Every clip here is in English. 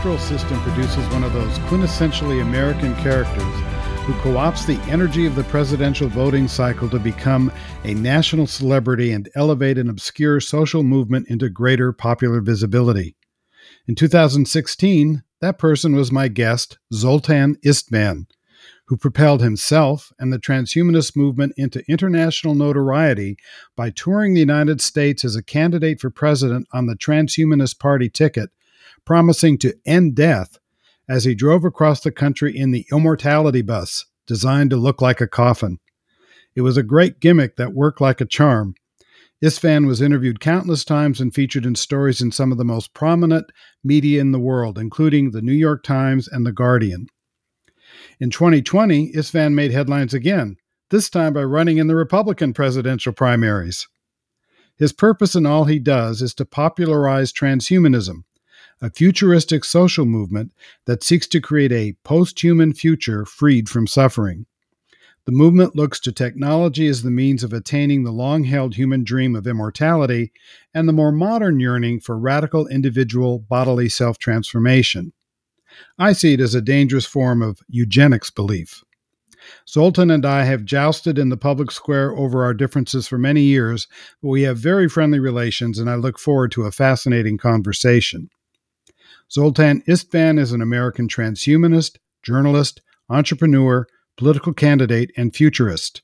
Electoral system produces one of those quintessentially American characters who co opts the energy of the presidential voting cycle to become a national celebrity and elevate an obscure social movement into greater popular visibility. In 2016, that person was my guest, Zoltan Istvan, who propelled himself and the transhumanist movement into international notoriety by touring the United States as a candidate for president on the Transhumanist Party ticket promising to end death as he drove across the country in the Immortality Bus, designed to look like a coffin. It was a great gimmick that worked like a charm. Istvan was interviewed countless times and featured in stories in some of the most prominent media in the world, including the New York Times and The Guardian. In 2020, Istvan made headlines again, this time by running in the Republican presidential primaries. His purpose in all he does is to popularize transhumanism, a futuristic social movement that seeks to create a post human future freed from suffering. The movement looks to technology as the means of attaining the long held human dream of immortality and the more modern yearning for radical individual bodily self transformation. I see it as a dangerous form of eugenics belief. Zoltan and I have jousted in the public square over our differences for many years, but we have very friendly relations, and I look forward to a fascinating conversation. Zoltan Istvan is an American transhumanist, journalist, entrepreneur, political candidate, and futurist.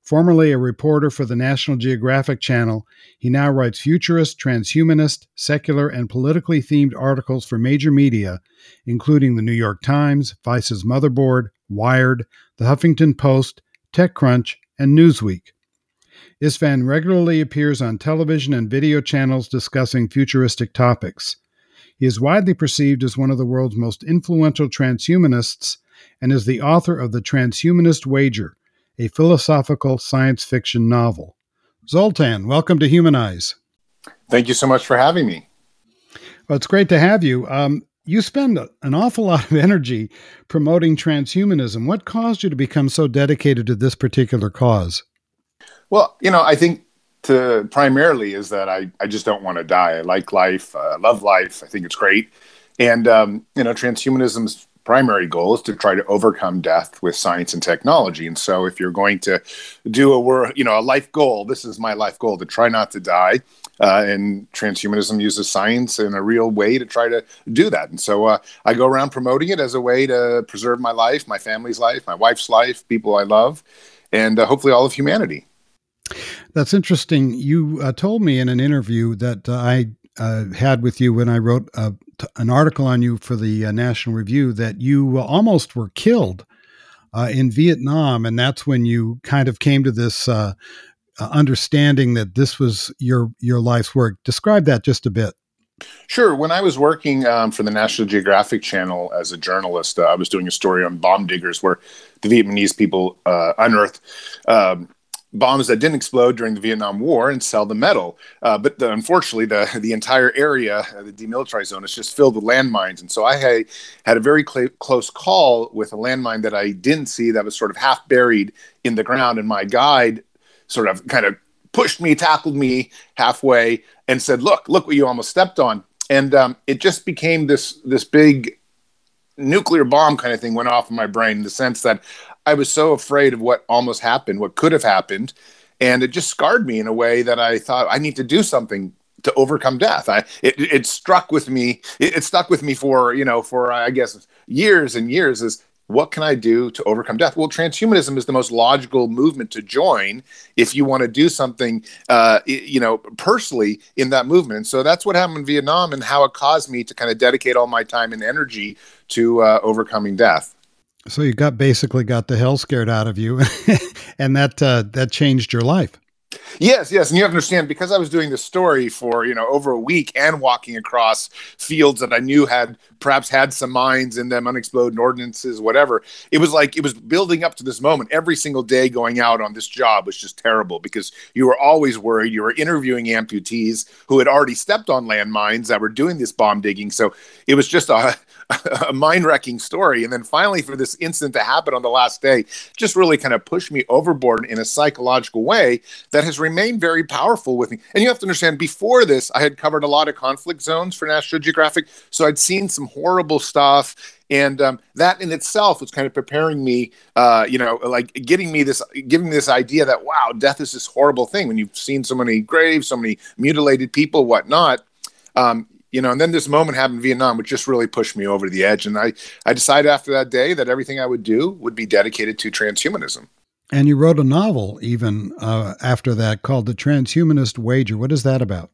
Formerly a reporter for the National Geographic Channel, he now writes futurist, transhumanist, secular, and politically themed articles for major media, including the New York Times, Vice's Motherboard, Wired, the Huffington Post, TechCrunch, and Newsweek. Istvan regularly appears on television and video channels discussing futuristic topics. He is widely perceived as one of the world's most influential transhumanists and is the author of The Transhumanist Wager, a philosophical science fiction novel. Zoltan, welcome to Humanize. Thank you so much for having me. Well, it's great to have you. Um, you spend an awful lot of energy promoting transhumanism. What caused you to become so dedicated to this particular cause? Well, you know, I think to primarily is that I, I just don't want to die. I like life, uh, love life. I think it's great. And, um, you know, transhumanism's primary goal is to try to overcome death with science and technology. And so if you're going to do a, you know, a life goal, this is my life goal to try not to die. Uh, and transhumanism uses science in a real way to try to do that. And so uh, I go around promoting it as a way to preserve my life, my family's life, my wife's life, people I love, and uh, hopefully all of humanity. That's interesting. You uh, told me in an interview that uh, I uh, had with you when I wrote uh, an article on you for the uh, National Review that you almost were killed uh, in Vietnam, and that's when you kind of came to this understanding that this was your your life's work. Describe that just a bit. Sure. When I was working um, for the National Geographic Channel as a journalist, uh, I was doing a story on bomb diggers where the Vietnamese people uh, unearthed um, bombs that didn't explode during the Vietnam War and sell the metal. Uh, but the, unfortunately, the the entire area, uh, the demilitarized zone, is just filled with landmines. And so I had, had a very cl- close call with a landmine that I didn't see that was sort of half buried in the ground. And my guide sort of kind of pushed me, tackled me halfway, and said, "Look, look what you almost stepped on." And um, it just became this this big nuclear bomb kind of thing went off in my brain in the sense that I was so afraid of what almost happened, what could have happened. And it just scarred me in a way that I thought I need to do something to overcome death. I it, it struck with me. It, it stuck with me for you know for I guess years and years. Is what can I do to overcome death? Well, transhumanism is the most logical movement to join if you want to do something, uh, you know, personally in that movement. So that's what happened in Vietnam and how it caused me to kind of dedicate all my time and energy to uh, overcoming death. So you got basically got the hell scared out of you, and that uh, that changed your life. Yes, yes, and you have to understand because I was doing this story for you know over a week and walking across fields that I knew had perhaps had some mines in them, unexploded ordinances, whatever. It was like it was building up to this moment. Every single day going out on this job was just terrible because you were always worried. You were interviewing amputees who had already stepped on landmines that were doing this bomb digging. So it was just a a mind wrecking story. And then finally, for this incident to happen on the last day, just really kind of pushed me overboard in a psychological way that has remained very powerful with me. And you have to understand, before this, I had covered a lot of conflict zones for National Geographic. So I'd seen some horrible stuff. And um, that in itself was kind of preparing me, uh, you know, like getting me this, giving me this idea that, wow, death is this horrible thing. When you've seen so many graves, so many mutilated people, whatnot, um, you know, and then this moment happened in Vietnam, which just really pushed me over the edge. And I, I decided after that day that everything I would do would be dedicated to transhumanism. And you wrote a novel even uh, after that called The Transhumanist Wager. What is that about?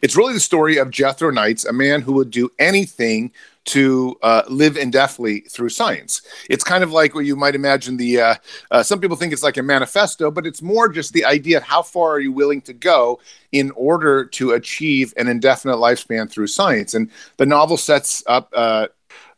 It's really the story of Jethro Knights, a man who would do anything to uh, live indefinitely through science. It's kind of like what you might imagine the. Uh, uh, some people think it's like a manifesto, but it's more just the idea of how far are you willing to go in order to achieve an indefinite lifespan through science. And the novel sets up. Uh,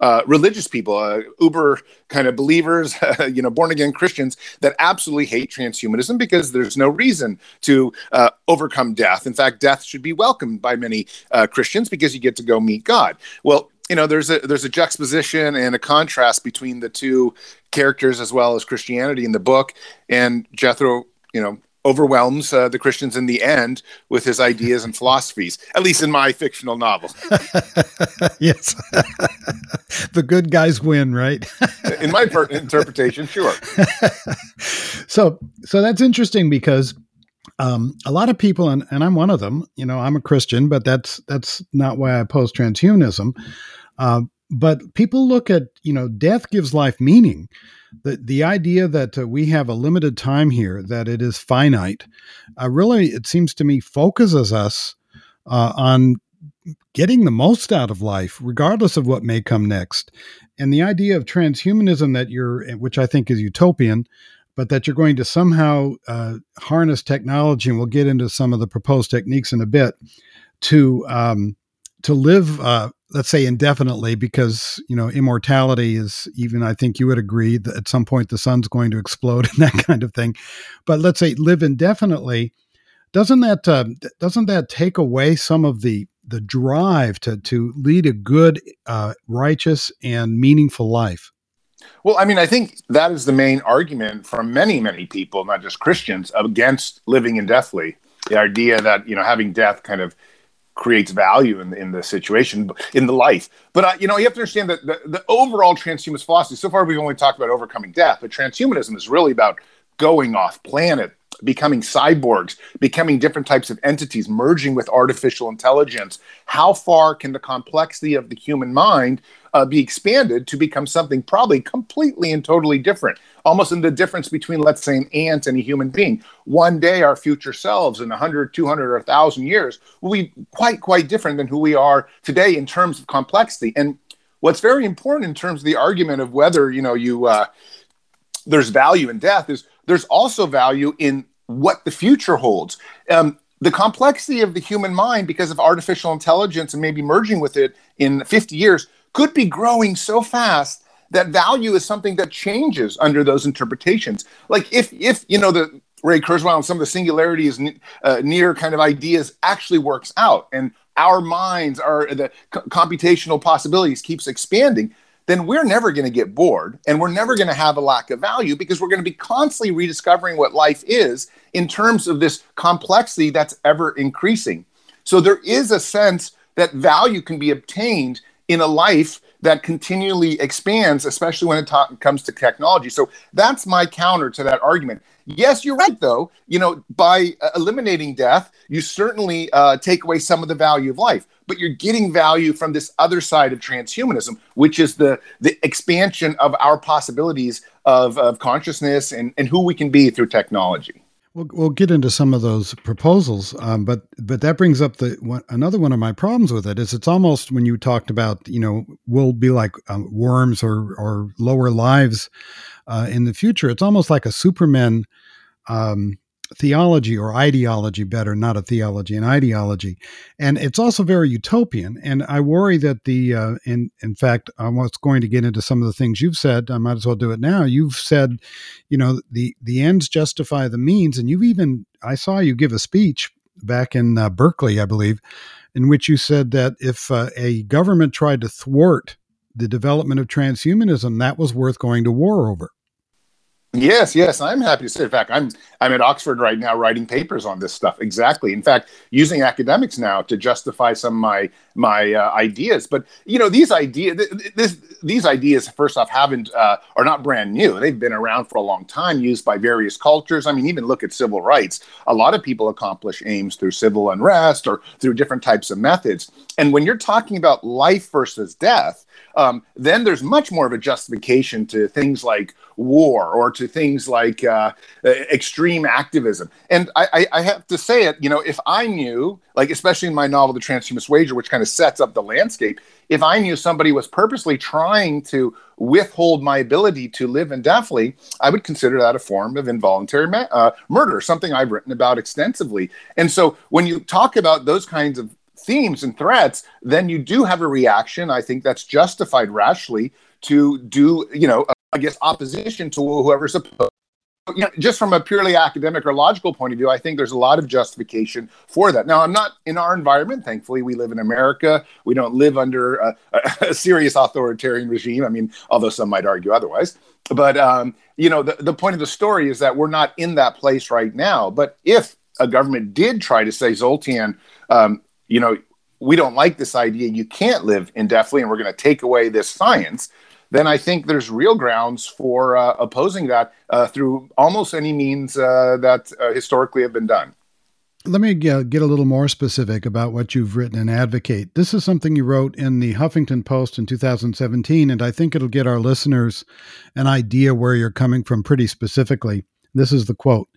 uh, religious people, uh, uber kind of believers, you know, born again Christians that absolutely hate transhumanism because there's no reason to uh, overcome death. In fact, death should be welcomed by many uh, Christians because you get to go meet God. Well, you know there's a there's a juxtaposition and a contrast between the two characters as well as Christianity in the book. And Jethro you know overwhelms uh, the Christians in the end with his ideas and philosophies at least in my fictional novel. Yes. The good guys win right? In my per- interpretation sure. So so that's interesting because um, a lot of people, and, and I'm one of them. You know, I'm a Christian, but that's that's not why I oppose transhumanism. Uh, but people look at, you know, death gives life meaning. The, the idea that uh, we have a limited time here, that it is finite, uh, really, it seems to me, focuses us uh, on getting the most out of life, regardless of what may come next. And the idea of transhumanism that you're, which I think is utopian, but that you're going to somehow uh, harness technology, and we'll get into some of the proposed techniques in a bit, to um, to live uh, let's say indefinitely because you know immortality is even i think you would agree that at some point the sun's going to explode and that kind of thing. But let's say live indefinitely. Doesn't that uh, doesn't that take away some of the the drive to to lead a good uh, righteous and meaningful life well, I mean, I think that is the main argument from many, many people, not just Christians, against living indefinitely. The idea that you know having death kind of creates value in, in the situation in the life but uh, you know you have to understand that the, the overall transhumanist philosophy so far we've only talked about overcoming death but transhumanism is really about going off planet becoming cyborgs becoming different types of entities merging with artificial intelligence how far can the complexity of the human mind uh, be expanded to become something probably completely and totally different, almost in the difference between, let's say, an ant and a human being. One day, our future selves in 100, 200, or 1,000 years will be quite, quite different than who we are today in terms of complexity. And what's very important in terms of the argument of whether, you know, you, uh, there's value in death is there's also value in what the future holds. Um, the complexity of the human mind, because of artificial intelligence and maybe merging with it in 50 years, could be growing so fast that value is something that changes under those interpretations. Like if if you know the Ray Kurzweil and some of the singularities uh, near kind of ideas actually works out, and our minds are the computational possibilities keeps expanding, then we're never going to get bored, and we're never going to have a lack of value because we're going to be constantly rediscovering what life is in terms of this complexity that's ever increasing. So there is a sense that value can be obtained in a life that continually expands, especially when it ta- comes to technology. So that's my counter to that argument. Yes, you're right, though. You know, by uh, eliminating death, you certainly uh, take away some of the value of life, but you're getting value from this other side of transhumanism, which is the the expansion of our possibilities of, of consciousness and, and who we can be through technology. We'll, we'll get into some of those proposals, um, but but that brings up the one, another one of my problems with it is it's almost when you talked about you know we'll be like um, worms or or lower lives uh, in the future. It's almost like a Superman um, theology or ideology better, not a theology, an ideology. And it's also very utopian. And I worry that the, uh, in, in fact, I was going to get into some of the things you've said. I might as well do it now. You've said, you know, the, the ends justify the means. And you've even, I saw you give a speech back in uh, Berkeley, I believe, in which you said that if uh, a government tried to thwart the development of transhumanism, that was worth going to war over. Yes, yes, I'm happy to say. In fact, I'm I'm at Oxford right now writing papers on this stuff. Exactly. In fact, using academics now to justify some of my my uh, ideas. But you know, these ideas, this, these ideas, first off, haven't uh, are not brand new. They've been around for a long time, used by various cultures. I mean, even look at civil rights. A lot of people accomplish aims through civil unrest or through different types of methods. And when you're talking about life versus death, um, then there's much more of a justification to things like war or to things like uh, extreme activism. And I, I, I, have to say it, you know, if I knew, like especially in my novel, The Transhumanist Wager, which kind of sets up the landscape, if I knew somebody was purposely trying to withhold my ability to live indefinitely, I would consider that a form of involuntary ma- uh, murder, something I've written about extensively. And so when you talk about those kinds of themes and threats, then you do have a reaction. I think that's justified rationally to do, you know, I guess, opposition to whoever's opposed. You know, just from a purely academic or logical point of view, I think there's a lot of justification for that. Now, I'm not in our environment. Thankfully, we live in America. We don't live under a, a serious authoritarian regime. I mean, although some might argue otherwise. But um, you know, the, the point of the story is that we're not in that place right now. But if a government did try to say, Zoltan, um, you know, we don't like this idea. You can't live indefinitely, and we're going to take away this science then I think there's real grounds for uh, opposing that uh, through almost any means uh, that uh, historically have been done. Let me get a little more specific about what you've written and advocate. This is something you wrote in the Huffington Post in 2017, and I think it'll get our listeners an idea where you're coming from pretty specifically. This is the quote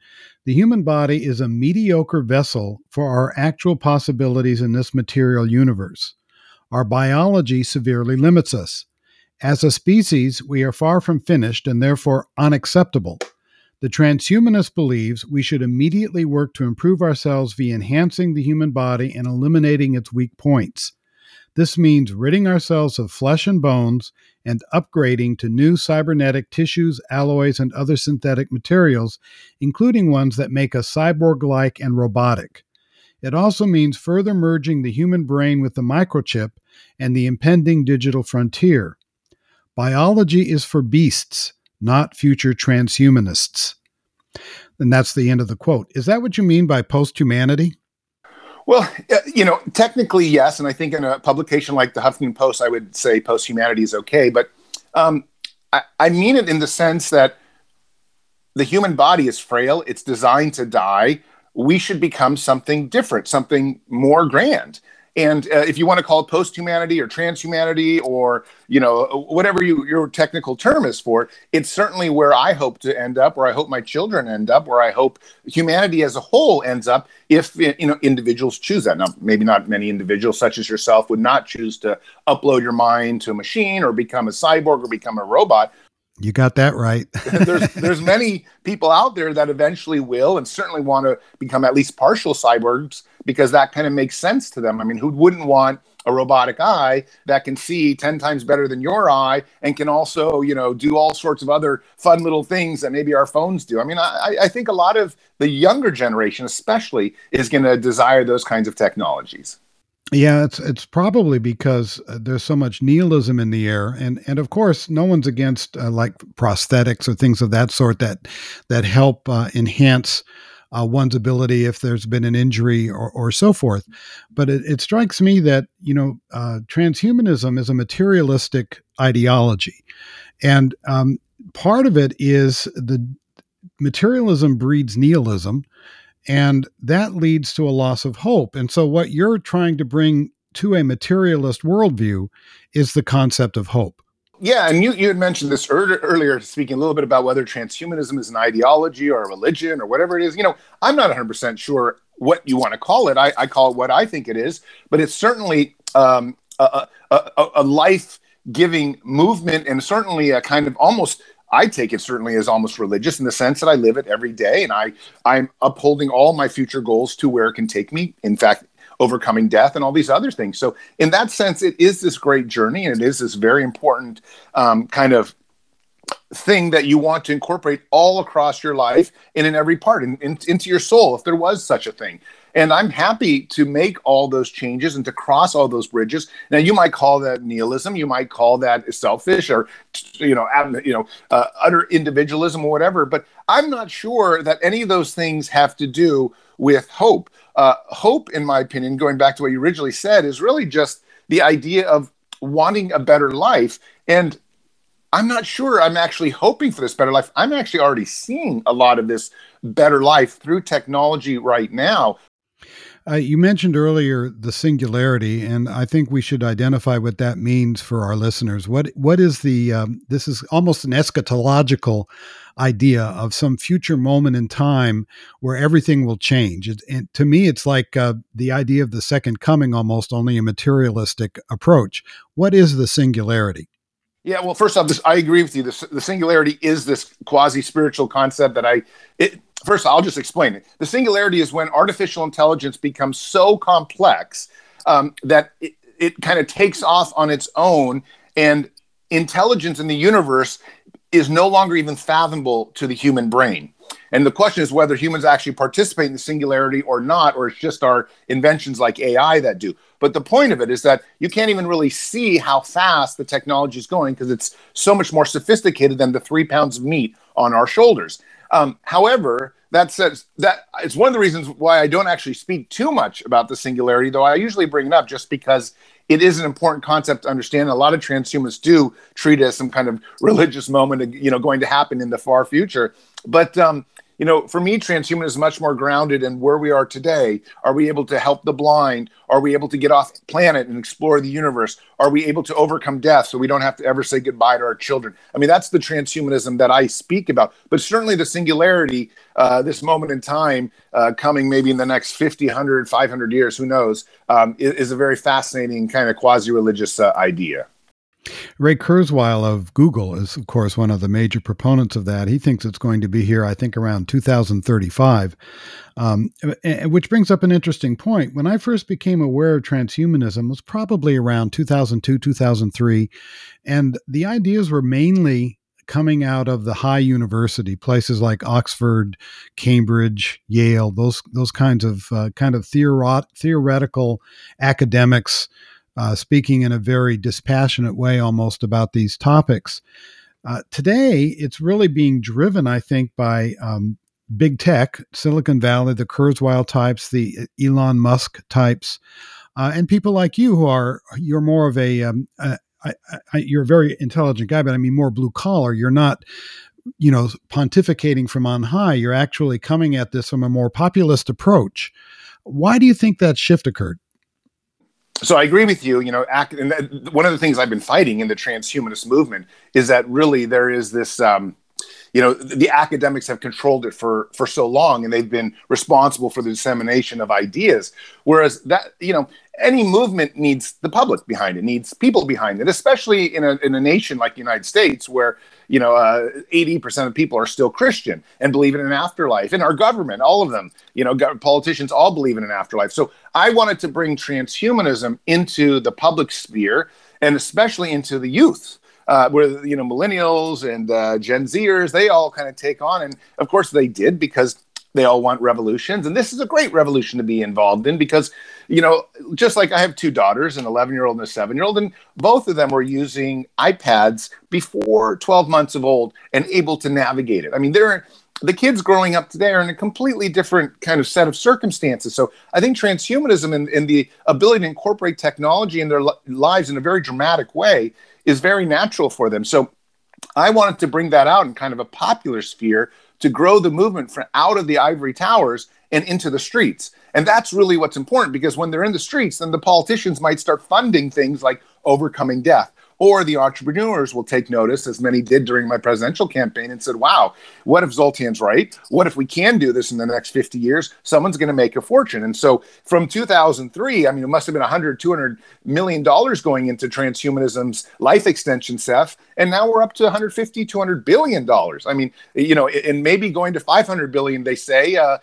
The human body is a mediocre vessel for our actual possibilities in this material universe. Our biology severely limits us. As a species, we are far from finished and therefore unacceptable. The transhumanist believes we should immediately work to improve ourselves via enhancing the human body and eliminating its weak points. This means ridding ourselves of flesh and bones and upgrading to new cybernetic tissues, alloys, and other synthetic materials, including ones that make us cyborg like and robotic. It also means further merging the human brain with the microchip and the impending digital frontier. Biology is for beasts, not future transhumanists. And that's the end of the quote. Is that what you mean by post humanity? Well, uh, you know, technically, yes. And I think in a publication like the Huffington Post, I would say post humanity is okay. But um, I, I mean it in the sense that the human body is frail, it's designed to die. We should become something different, something more grand. And uh, if you want to call it post-humanity or transhumanity or you know whatever you, your technical term is for, it's certainly where I hope to end up, where I hope my children end up, where I hope humanity as a whole ends up. If you know individuals choose that. Now, maybe not many individuals, such as yourself, would not choose to upload your mind to a machine or become a cyborg or become a robot. You got that right. there's there's many people out there that eventually will and certainly want to become at least partial cyborgs because that kind of makes sense to them. I mean, who wouldn't want a robotic eye that can see 10 times better than your eye and can also, you know, do all sorts of other fun little things that maybe our phones do. I mean, I, I think a lot of the younger generation, especially, is going to desire those kinds of technologies. Yeah, it's it's probably because uh, there's so much nihilism in the air, and and of course, no one's against uh, like prosthetics or things of that sort that that help uh, enhance uh, one's ability if there's been an injury or, or so forth. But it, it, strikes me that you know uh, transhumanism is a materialistic ideology, and um, part of it is the materialism breeds nihilism, and that leads to a loss of hope. And so, what you're trying to bring to a materialist worldview is the concept of hope. Yeah, and you, you had mentioned this earlier, speaking a little bit about whether transhumanism is an ideology or a religion or whatever it is. You know, I'm not 100% sure what you want to call it. I, I call it what I think it is, but it's certainly um, a, a, a life giving movement and certainly a kind of almost I take it certainly as almost religious in the sense that I live it every day and I I'm upholding all my future goals to where it can take me. In fact, overcoming death and all these other things. So, in that sense, it is this great journey and it is this very important um, kind of thing that you want to incorporate all across your life and in every part in, in, into your soul if there was such a thing and i'm happy to make all those changes and to cross all those bridges now you might call that nihilism you might call that selfish or you know you know uh, utter individualism or whatever but i'm not sure that any of those things have to do with hope uh, hope, in my opinion, going back to what you originally said, is really just the idea of wanting a better life. And I'm not sure I'm actually hoping for this better life. I'm actually already seeing a lot of this better life through technology right now. Uh, you mentioned earlier the singularity, and I think we should identify what that means for our listeners. What what is the? Um, this is almost an eschatological idea of some future moment in time where everything will change. It, and to me, it's like uh, the idea of the second coming, almost only a materialistic approach. What is the singularity? Yeah, well, first off, this, I agree with you. The, the singularity is this quasi spiritual concept that I. It, first, I'll just explain it. The singularity is when artificial intelligence becomes so complex um, that it, it kind of takes off on its own, and intelligence in the universe is no longer even fathomable to the human brain. And the question is whether humans actually participate in the singularity or not, or it's just our inventions like AI that do. But the point of it is that you can't even really see how fast the technology is going because it's so much more sophisticated than the three pounds of meat on our shoulders. Um, however, that says that it's one of the reasons why I don't actually speak too much about the singularity, though I usually bring it up just because it is an important concept to understand. A lot of transhumanists do treat it as some kind of religious moment, you know, going to happen in the far future. But um, you know, for me, transhuman is much more grounded in where we are today. Are we able to help the blind? Are we able to get off planet and explore the universe? Are we able to overcome death so we don't have to ever say goodbye to our children? I mean, that's the transhumanism that I speak about. But certainly the singularity, uh, this moment in time uh, coming maybe in the next 50, 100, 500 years, who knows, um, is, is, a very fascinating kind of quasi religious uh, idea. Ray Kurzweil of Google is, of course, one of the major proponents of that. He thinks it's going to be here, I think, around 2035, um, which brings up an interesting point. When I first became aware of transhumanism was probably around 2002, 2003, and the ideas were mainly coming out of the high university places like Oxford, Cambridge, Yale, those those kinds of uh, kind of theoret- theoretical academics uh, speaking in a very dispassionate way almost about these topics. Uh, today, it's really being driven, I think, by um, big tech, Silicon Valley, the Kurzweil types, the Elon Musk types, uh, and people like you who are you're more of a, um, a I, I, you're a very intelligent guy, but I mean more blue collar. You're not, you know, pontificating from on high. You're actually coming at this from a more populist approach. Why do you think that shift occurred? So I agree with you. You know, act, and that, one of the things I've been fighting in the transhumanist movement is that really there is this. Um, you know, the academics have controlled it for for so long, and they've been responsible for the dissemination of ideas. Whereas that, you know, any movement needs the public behind it, needs people behind it, especially in a, in a nation like the United States, where you know uh, eighty uh, percent of people are still Christian and believe in an afterlife. And our government, all of them, you know, politicians all believe in an afterlife. So I wanted to bring transhumanism into the public sphere and especially into the youth. Uh, where you know millennials and uh, Gen Zers, they all kind of take on, and of course they did because they all want revolutions and this is a great revolution to be involved in because you know just like i have two daughters an 11 year old and a 7 year old and both of them were using ipads before 12 months of old and able to navigate it i mean they're the kids growing up today are in a completely different kind of set of circumstances. So I think transhumanism and, and the ability to incorporate technology in their li- lives in a very dramatic way is very natural for them. So I wanted to bring that out in kind of a popular sphere to grow the movement from out of the ivory towers and into the streets. And that's really what's important because when they're in the streets, then the politicians might start funding things like overcoming death or the entrepreneurs will take notice, as many did during my presidential campaign, and said, wow, what if Zoltan's right? What if we can do this in the next 50 years? Someone's going to make a fortune. And so from 2003, I mean, it must have been 100, 200 million dollars going into transhumanism's life extension, Seth. And now we're up to 150, 200 billion dollars. I mean, you know, and maybe going to 500 billion, they say, uh,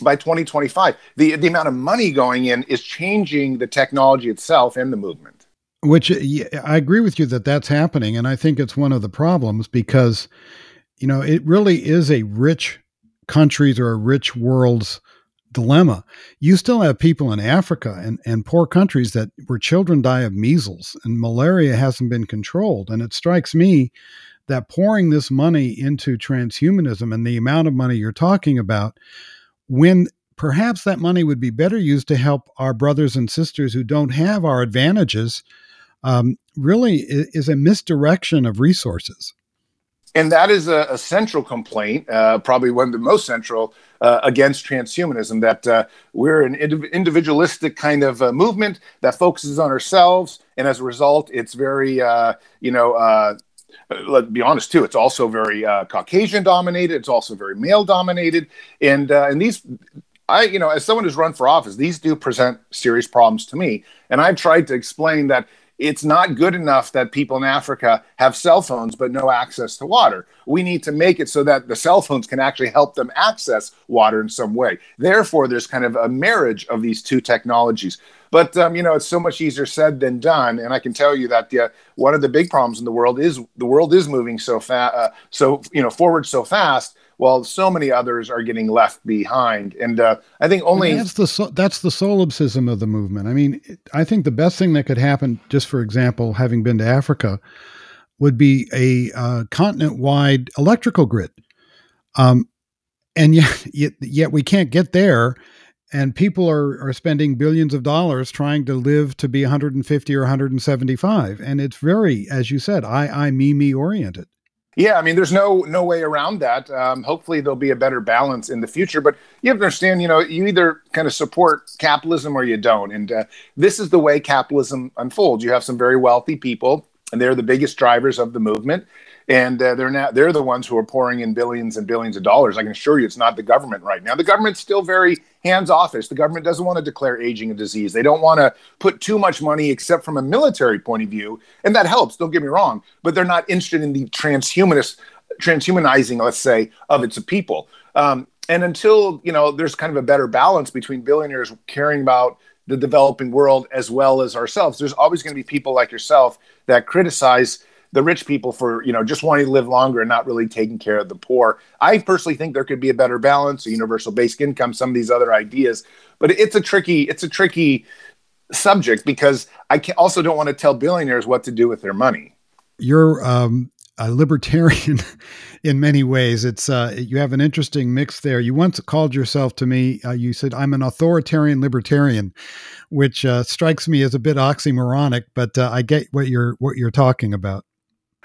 by 2025. The, the amount of money going in is changing the technology itself and the movement. Which I agree with you that that's happening, and I think it's one of the problems because, you know, it really is a rich countries or a rich world's dilemma. You still have people in Africa and, and poor countries that where children die of measles and malaria hasn't been controlled. And it strikes me that pouring this money into transhumanism and the amount of money you're talking about, when perhaps that money would be better used to help our brothers and sisters who don't have our advantages um, really is a misdirection of resources. And that is a, a central complaint, uh, probably one of the most central uh, against transhumanism, that uh, we're an indiv- individualistic kind of uh, movement that focuses on ourselves. And as a result, it's very, uh, you know, uh, let's be honest too, it's also very Caucasian dominated. It's also very male dominated. And, and these I, you know, as someone who's run for office, these do present serious problems to me. And I've tried to explain that it's not good enough that people in Africa have cell phones but no access to water. We need to make it so that the cell phones can actually help them access water in some way. Therefore, there's kind of a marriage of these two technologies. But um, you know, it's so much easier said than done. And I can tell you that uh, one of the big problems in the world is the world is moving so fast, uh, so you know, forward so fast while so many others are getting left behind. And uh, I think only and that's the that's the solipsism of the movement. I mean, I think the best thing that could happen, just for example, having been to Africa, would be a uh, continent-wide electrical grid. Um, and yet, yet, yet we can't get there and people are are spending billions of dollars trying to live to be 150 or 175 and it's very as you said i i me me oriented yeah, I mean, there's no no way around that. Um, hopefully, there'll be a better balance in the future. But you have to understand, you know, you either kind of support capitalism or you don't, and uh, this is the way capitalism unfolds. You have some very wealthy people, and they're the biggest drivers of the movement and uh, they're now they're the ones who are pouring in billions and billions of dollars. I can assure you, it's not the government right now. The government's still very hands offish. The government doesn't want to declare aging a disease. They don't want to put too much money, except from a military point of view, and that helps. Don't get me wrong, but they're not interested in the transhumanist transhumanizing, let's say, of its people. Um, and until you know, there's kind of a better balance between billionaires caring about the developing world as well as ourselves. There's always going to be people like yourself that criticize the rich people for you know just wanting to live longer and not really taking care of the poor. I personally think there could be a better balance, a universal basic income, some of these other ideas, but it's a tricky it's a tricky subject because I also don't want to tell billionaires what to do with their money. You're um, a libertarian in many ways. It's uh, you have an interesting mix there. You once called yourself to me. Uh, you said I'm an authoritarian libertarian, which uh, strikes me as a bit oxymoronic, but uh, I get what you're what you're talking about.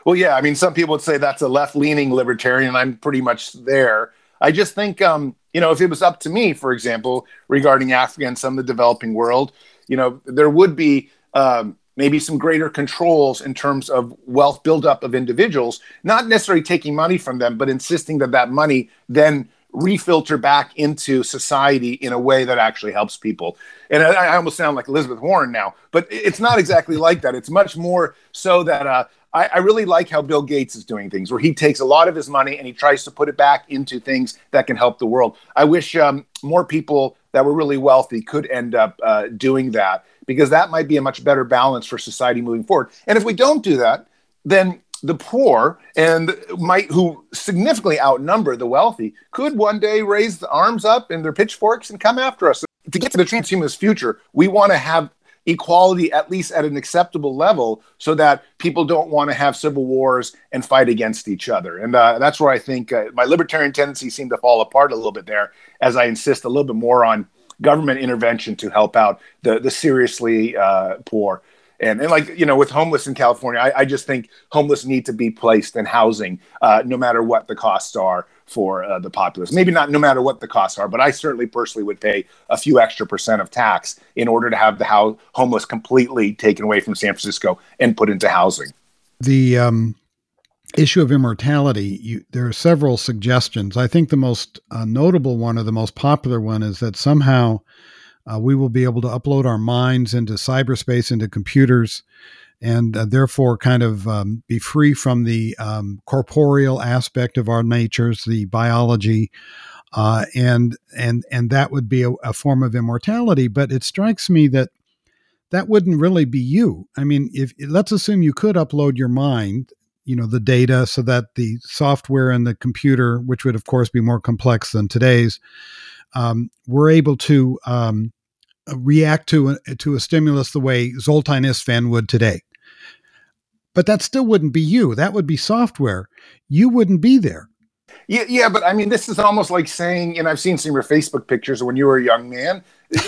Well, yeah. I mean, some people would say that's a left leaning libertarian. I'm pretty much there. I just think, um, you know, if it was up to me, for example, regarding Africa and some of the developing world, you know, there would be um, maybe some greater controls in terms of wealth buildup of individuals, not necessarily taking money from them, but insisting that that money then refilter back into society in a way that actually helps people. And I, I, almost sound like Elizabeth Warren now, but it's not exactly like that. It's much more so that uh, I, I, really like how Bill Gates is doing things, where he takes a lot of his money and he tries to put it back into things that can help the world. I wish um, more people that were really wealthy could end up uh, doing that because that might be a much better balance for society moving forward. And if we don't do that, then the poor and might who significantly outnumber the wealthy could one day raise the arms up and their pitchforks and come after us. To get to the transhumanist future, we want to have equality at least at an acceptable level so that people don't want to have civil wars and fight against each other. And uh, that's where I think uh, my libertarian tendencies seem to fall apart a little bit there as I insist a little bit more on government intervention to help out the, the seriously uh, poor. And, and like you know with homeless in california I, I, just think homeless need to be placed in housing uh, no matter what the costs are for uh, the populace. Maybe not no matter what the costs are, but I certainly personally would pay a few extra percent of tax in order to have the ho- homeless completely taken away from San Francisco and put into housing. The um, issue of immortality, you, there are several suggestions. I think the most uh, notable one or the most popular one is that somehow uh, we will be able to upload our minds into cyberspace, into computers and uh, therefore kind of um, be free from the um, corporeal aspect of our natures, the biology, uh, and and and that would be a, a, form of immortality. But it strikes me that that wouldn't really be you. I mean, if let's assume you could upload your mind, you know, the data, so that the software and the computer, which would of course be more complex than today's, um, were able to um, react to a, to a stimulus the way Zoltan Istvan would today but that still wouldn't be you. That would be software. You wouldn't be there. Yeah, yeah, but I mean, this is almost like saying, and I've seen some of your Facebook pictures when you were a young man.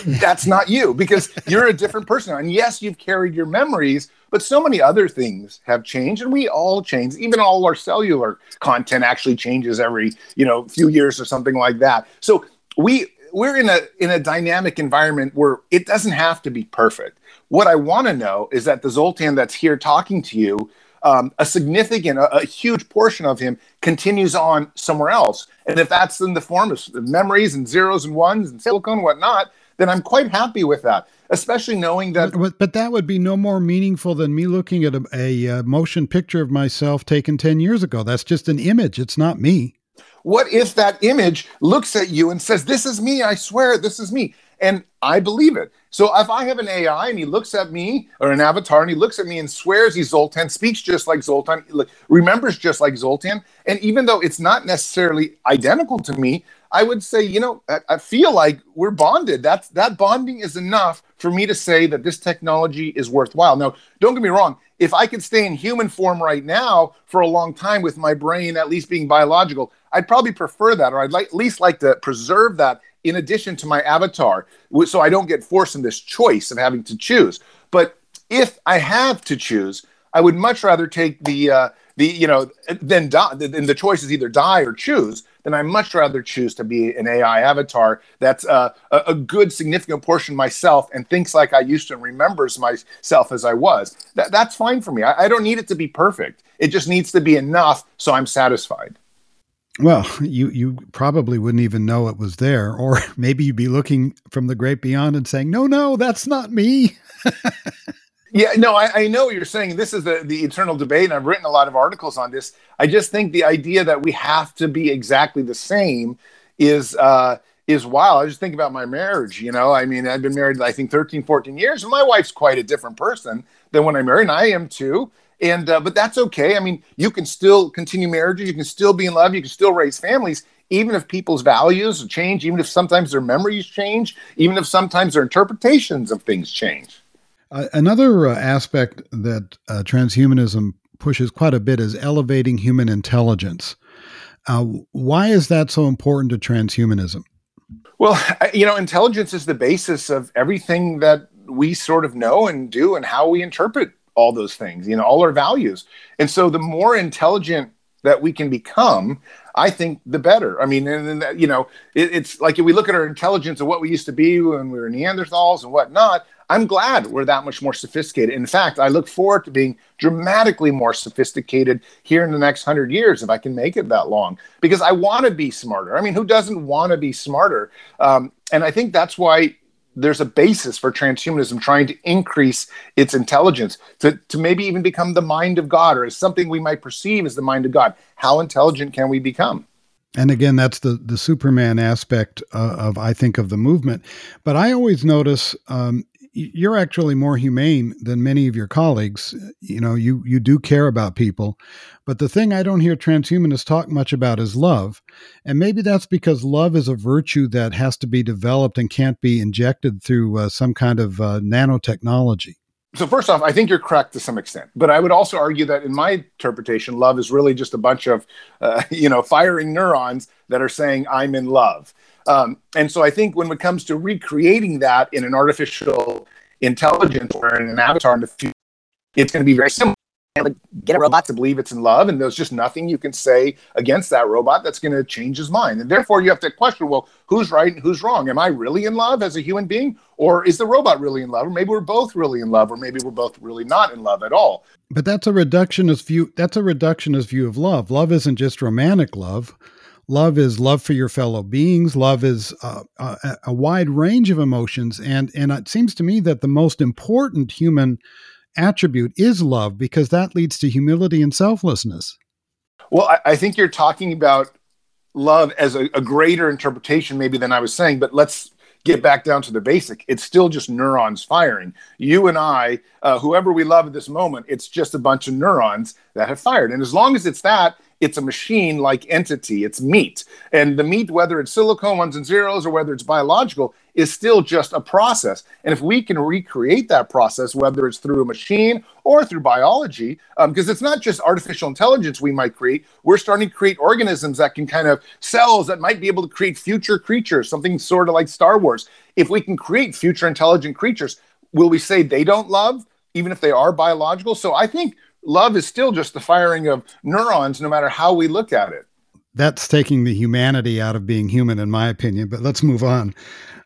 That's not you because you're a different person. And yes, you've carried your memories, but so many other things have changed, and we all change. Even all our cellular content actually changes every, you know, few years or something like that. So we we're in a in a dynamic environment where it doesn't have to be perfect. What I want to know is that the Zoltan that's here talking to you, um, a significant, a, a, huge portion of him continues on somewhere else. And if that's in the form of memories and zeros and ones and silicon and whatnot, then I'm quite happy with that. Especially knowing that. But, but that would be no more meaningful than me looking at a, a, a motion picture of myself taken 10 years ago. That's just an image. It's not me. What if that image looks at you and says, This is me, I swear, this is me? And I believe it. So if I have an AI and he looks at me or an avatar and he looks at me and swears he's Zoltan, speaks just like Zoltan, remembers just like Zoltan, and even though it's not necessarily identical to me, I would say, you know, I, I feel like we're bonded. That's that bonding is enough for me to say that this technology is worthwhile. Now, don't get me wrong if I could stay in human form right now for a long time with my brain at least being biological, I'd probably prefer that, or I'd like, at least like to preserve that in addition to my avatar, so I don't get forced in this choice of having to choose. But if I have to choose, I would much rather take the uh, the you know then die. Then the choice is either die or choose then I much rather choose to be an AI avatar that's uh, a, a, good, significant portion myself and thinks like I used to and remembers myself as I was. That, that's fine for me. I, I don't need it to be perfect. It just needs to be enough so I'm satisfied. Well, you you probably wouldn't even know it was there, or maybe you'd be looking from the great beyond and saying, "No, no, that's not me." Yeah, no, I, I, know what you're saying. This is the, the eternal debate, and I've written a lot of articles on this. I just think the idea that we have to be exactly the same is uh, is wild. I just think about my marriage. You know, I mean, I've been married, I think, 13, 14 years, and my wife's quite a different person than when I married, and I am too. And uh, but that's okay. I mean, you can still continue marriages, you can still be in love, you can still raise families, even if people's values change, even if sometimes their memories change, even if sometimes their interpretations of things change. Uh, another uh, aspect that uh, transhumanism pushes quite a bit is elevating human intelligence. Uh, why is that so important to transhumanism? Well, you know, intelligence is the basis of everything that we sort of know and do and how we interpret all those things, you know, all our values. And so the more intelligent that we can become, I think the better. I mean, and, and you know, it, it's like if we look at our intelligence and what we used to be when we were Neanderthals and whatnot, I'm glad we're that much more sophisticated. In fact, I look forward to being dramatically more sophisticated here in the next hundred years if I can make it that long, because I want to be smarter. I mean, who doesn't want to be smarter? Um, and I think that's why there's a basis for transhumanism trying to increase its intelligence to, to maybe even become the mind of God or as something we might perceive as the mind of God. How intelligent can we become? And again, that's the the Superman aspect uh, of I think of the movement. But I always notice um, you're actually more humane than many of your colleagues. You know, you you do care about people, but the thing I don't hear transhumanists talk much about is love, and maybe that's because love is a virtue that has to be developed and can't be injected through uh, some kind of uh, nanotechnology. So first off, I think you're correct to some extent, but I would also argue that in my interpretation, love is really just a bunch of, uh, you know, firing neurons that are saying I'm in love. Um, and so I think when it comes to recreating that in an artificial intelligence or in an avatar in the future, it's going to be very similar. Get a robot to believe it's in love, and there's just nothing you can say against that robot that's going to change his mind. And therefore, you have to question: Well, who's right and who's wrong? Am I really in love as a human being, or is the robot really in love? Or maybe we're both really in love, or maybe we're both really not in love at all. But that's a reductionist view. That's a reductionist view of love. Love isn't just romantic love. Love is love for your fellow beings. Love is uh, a, a wide range of emotions, and and it seems to me that the most important human attribute is love because that leads to humility and selflessness. Well, I, I think you're talking about love as a, a, greater interpretation, maybe than I was saying. But let's get back down to the basic. It's still just neurons firing. You and I, uh, whoever we love at this moment, it's just a bunch of neurons that have fired. And as long as it's that, it's a machine like entity, it's meat. And the meat, whether it's silicone ones and zeros or whether it's biological, is still just a process. And if we can recreate that process, whether it's through a machine or through biology, because um, it's not just artificial intelligence we might create, we're starting to create organisms that can kind of cells that might be able to create future creatures, something sort of like Star Wars. If we can create future intelligent creatures, will we say they don't love? Even if they are biological. So I think love is still just the firing of neurons, no matter how we look at it. That's taking the humanity out of being human, in my opinion. But let's move on.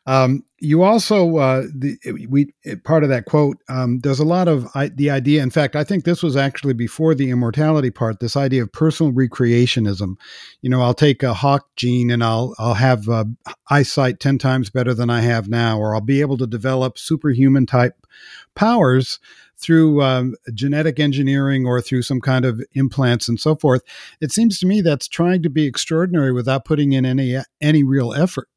Um, you also uh, the we part of that quote. Um, there's a lot of I, the idea. In fact, I think this was actually before the immortality part. This idea of personal recreationism. You know, I'll take a hawk gene and I'll I'll have uh, eyesight ten times better than I have now, or I'll be able to develop superhuman type powers through um, genetic engineering or through some kind of implants and so forth. It seems to me that's trying to be extraordinary without putting in any any real effort.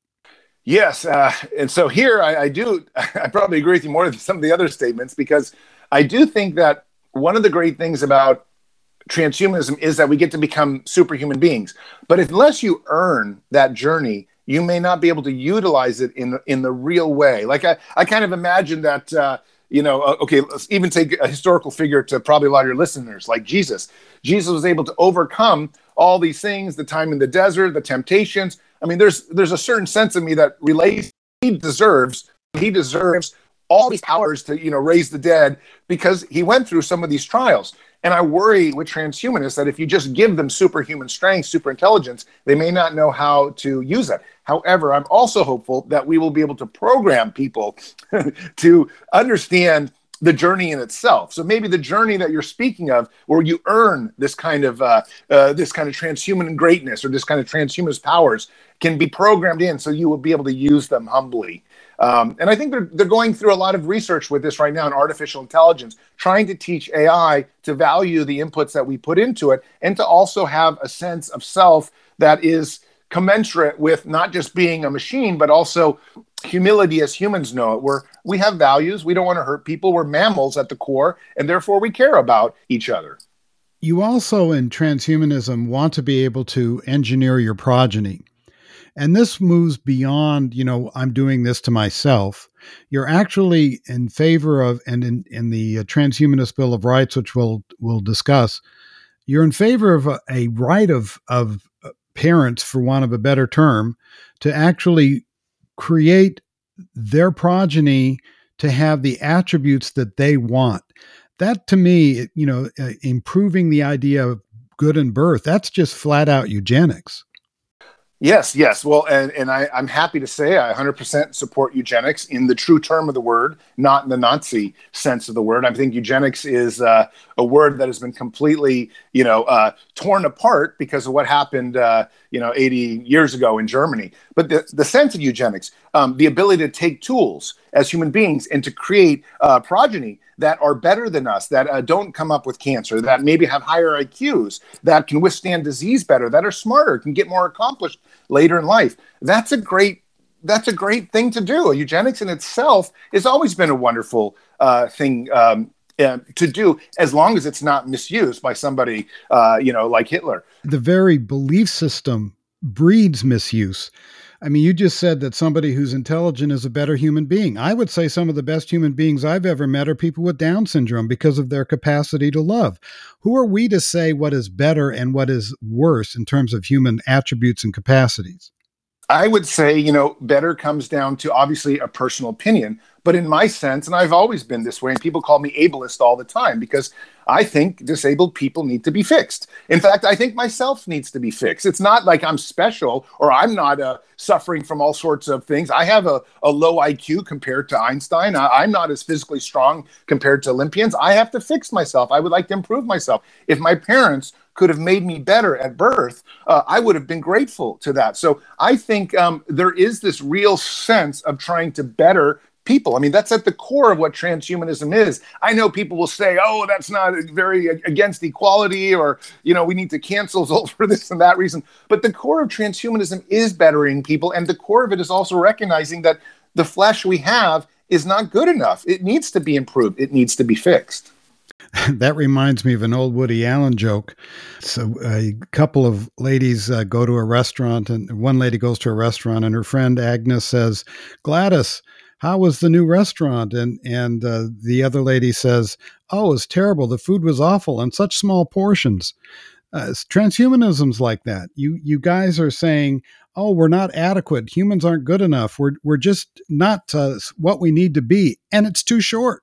Yes, uh, and so here I, I do I probably agree with you more than some of the other statements because I do think that one of the great things about transhumanism is that we get to become superhuman beings. But unless you earn that journey, you may not be able to utilize it in in the real way. Like I, I kind of imagine that uh, you know, uh, okay, let's even take a historical figure to probably a lot of your listeners, like Jesus. Jesus was able to overcome all these things, the time in the desert, the temptations. I mean, there's there's a certain sense of me that relates. He deserves he deserves all these powers to you know raise the dead because he went through some of these trials. And I worry with transhumanists that if you just give them superhuman strength, super intelligence, they may not know how to use it. However, I'm also hopeful that we will be able to program people to understand the journey in itself. So maybe the journey that you're speaking of, where you earn this kind of uh, uh, this kind of transhuman greatness or this kind of transhumanist powers, can be programmed in, so you will be able to use them humbly. Um, and I think they're, they're going through a lot of research with this right now in artificial intelligence, trying to teach AI to value the inputs that we put into it and to also have a sense of self that is commensurate with not just being a machine, but also humility as humans know it. Where we have values, we don't want to hurt people, we're mammals at the core, and therefore we care about each other. You also, in transhumanism, want to be able to engineer your progeny. And this moves beyond, you know, I'm doing this to myself. You're actually in favor of, and in, in the uh, Transhumanist Bill of Rights, which we'll we'll discuss, you're in favor of a, a right of of uh, parents, for want of a better term, to actually create their progeny to have the attributes that they want. That to me, you know, uh, improving the idea of good and birth, that's just flat out eugenics. Yes, yes. Well, and, and I, I'm happy to say I 100% support eugenics in the true term of the word, not in the Nazi sense of the word. I think eugenics is uh, a word that has been completely, you know, uh, torn apart because of what happened, uh, you know, 80 years ago in Germany. But the, the sense of eugenics, um, the ability to take tools as human beings and to create uh, progeny that are better than us, that uh, don't come up with cancer, that maybe have higher IQs, that can withstand disease better, that are smarter, can get more accomplished later in life. That's a great that's a great thing to do. Eugenics in itself has always been a wonderful uh, thing um, uh, to do, as long as it's not misused by somebody, uh, you know, like Hitler. The very belief system breeds misuse. I mean, you just said that somebody who's intelligent is a better human being. I would say some of the best human beings I've ever met are people with Down syndrome because of their capacity to love. Who are we to say what is better and what is worse in terms of human attributes and capacities? I would say, you know, better comes down to obviously a personal opinion. But in my sense, and I've always been this way, and people call me ableist all the time because I think disabled people need to be fixed. In fact, I think myself needs to be fixed. It's not like I'm special or I'm not uh, suffering from all sorts of things. I have a, a low IQ compared to Einstein. I, am not as physically strong compared to Olympians. I have to fix myself. I would like to improve myself. If my parents could have made me better at birth, uh, I would have been grateful to that. So I think um, there is this real sense of trying to better people. I mean, that's at the core of what transhumanism is. I know people will say, "Oh, that's not very against equality," or you know, we need to cancel Zolt for this and that reason. But the core of transhumanism is bettering people, and the core of it is also recognizing that the flesh we have is not good enough. It needs to be improved. It needs to be fixed. that reminds me of an old Woody Allen joke. So a couple of ladies uh, go to a restaurant, and one lady goes to a restaurant, and her friend Agnes says, "Gladys." How was the new restaurant? And and uh, the other lady says, "Oh, it's terrible. The food was awful and such small portions." Uh, transhumanism's like that. You you guys are saying, "Oh, we're not adequate. Humans aren't good enough. We're we're just not uh, what we need to be, and it's too short."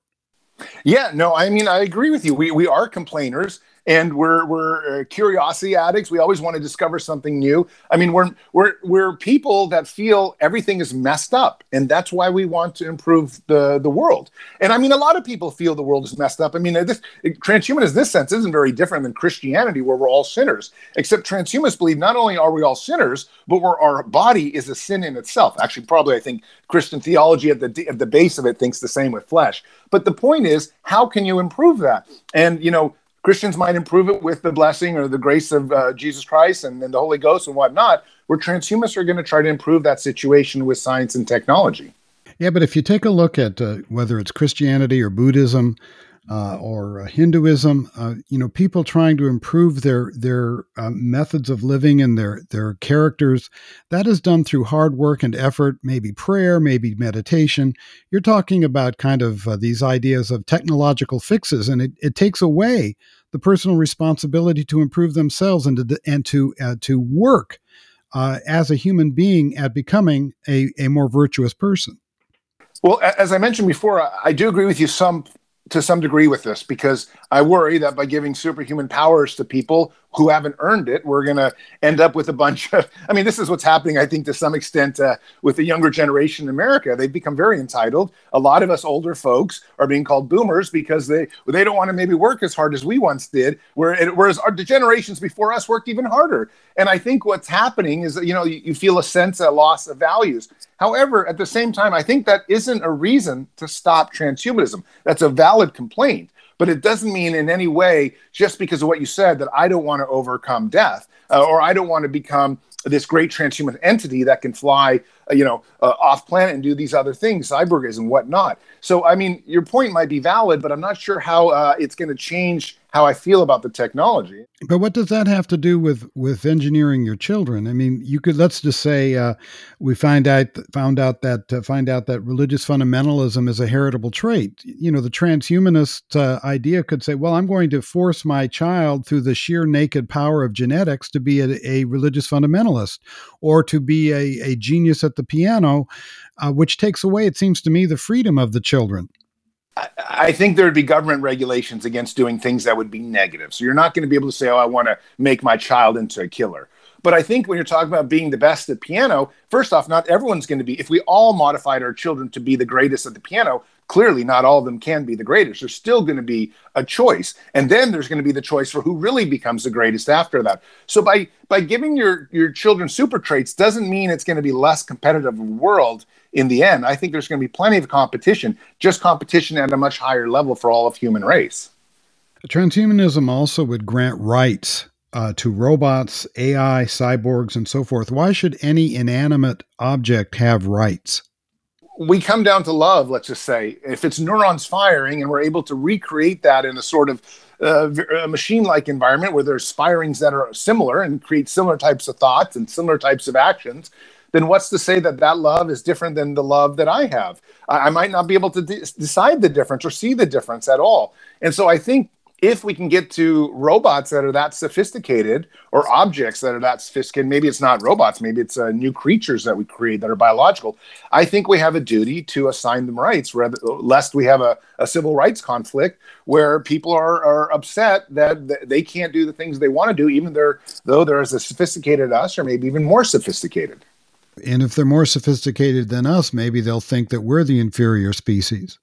Yeah, no, I mean, I agree with you. We, we are complainers and we're, we're uh, curiosity addicts. We always want to discover something new. I mean, we're, we're, we're people that feel everything is messed up. And that's why we want to improve the, the world. And I mean, a lot of people feel the world is messed up. I mean, this transhumanism, this sense, isn't very different than Christianity, where we're all sinners. Except transhumanists believe not only are we all sinners, but we're, our body is a sin in itself. Actually, probably, I think Christian theology at the, at the base of it thinks the same with flesh. But the point is, how can you improve that? And, you know, Christians might improve it with the blessing or the grace of uh, Jesus Christ and, and the Holy Ghost and whatnot, where transhumanists are going to try to improve that situation with science and technology. Yeah, but if you take a look at uh, whether it's Christianity or Buddhism, uh, or uh, Hinduism, uh, you know, people trying to improve their their uh, methods of living and their their characters. That is done through hard work and effort, maybe prayer, maybe meditation. You're talking about kind of uh, these ideas of technological fixes, and it, it takes away the personal responsibility to improve themselves and to and to uh, to work as a human being at becoming a, a more virtuous person. Well, as I mentioned before, I do agree with you some to some degree with this because I worry that by giving superhuman powers to people who haven't earned it, we're going to end up with a bunch of. I mean, this is what's happening, I think, to some extent uh, with the younger generation in America. They've become very entitled. A lot of us older folks are being called boomers because they they don't want to maybe work as hard as we once did, whereas our, the generations before us worked even harder. And I think what's happening is that, you know, you, you feel a sense of loss of values. However, at the same time, I think that isn't a reason to stop transhumanism. That's a valid complaint but it doesn't mean in any way just because of what you said that I don't want to overcome death uh, or I don't want to become this great transhuman entity that can fly, you know, uh, off planet and do these other things, cyborgism whatnot. So, I mean, your point might be valid, but I'm not sure how uh, it's going to change how I feel about the technology. But what does that have to do with with engineering your children? I mean, you could let's just say uh, we find out found out that uh, find out that religious fundamentalism is a heritable trait. You know, the transhumanist uh, idea could say, well, I'm going to force my child through the sheer naked power of genetics to be a, a religious fundamentalist or to be a, a genius at the piano, uh, which takes away, it seems to me, the freedom of the children. I think there would be government regulations against doing things that would be negative. So you're not going to be able to say, "Oh, I want to make my child into a killer." But I think when you're talking about being the best at piano, first off, not everyone's going to be. If we all modified our children to be the greatest at the piano, clearly not all of them can be the greatest. There's still going to be a choice, and then there's going to be the choice for who really becomes the greatest after that. So by by giving your your children super traits doesn't mean it's going to be less competitive world in the end, I think there's going to be plenty of competition, just competition at a much higher level for all of human race. Transhumanism also would grant rights uh, to robots, AI, cyborgs, and so forth, why should any inanimate object have rights? We come down to love, let's just say. If it's neurons firing and we're able to recreate that in a sort of uh, machine like environment where there's firings that are similar and create similar types of thoughts and similar types of actions, then what's to say that that love is different than the love that I have? I, I might not be able to de- decide the difference or see the difference at all. And so I think if we can get to robots that are that sophisticated or objects that are that sophisticated, maybe it's not robots, maybe it's uh, new creatures that we create that are biological. I think we have a duty to assign them rights, rather, lest we have a, a civil rights conflict where people are, are upset that they can't do the things they want to do, even they're, though they're as sophisticated as us or maybe even more sophisticated. And if they're more sophisticated than us, maybe they'll think that we're the inferior species.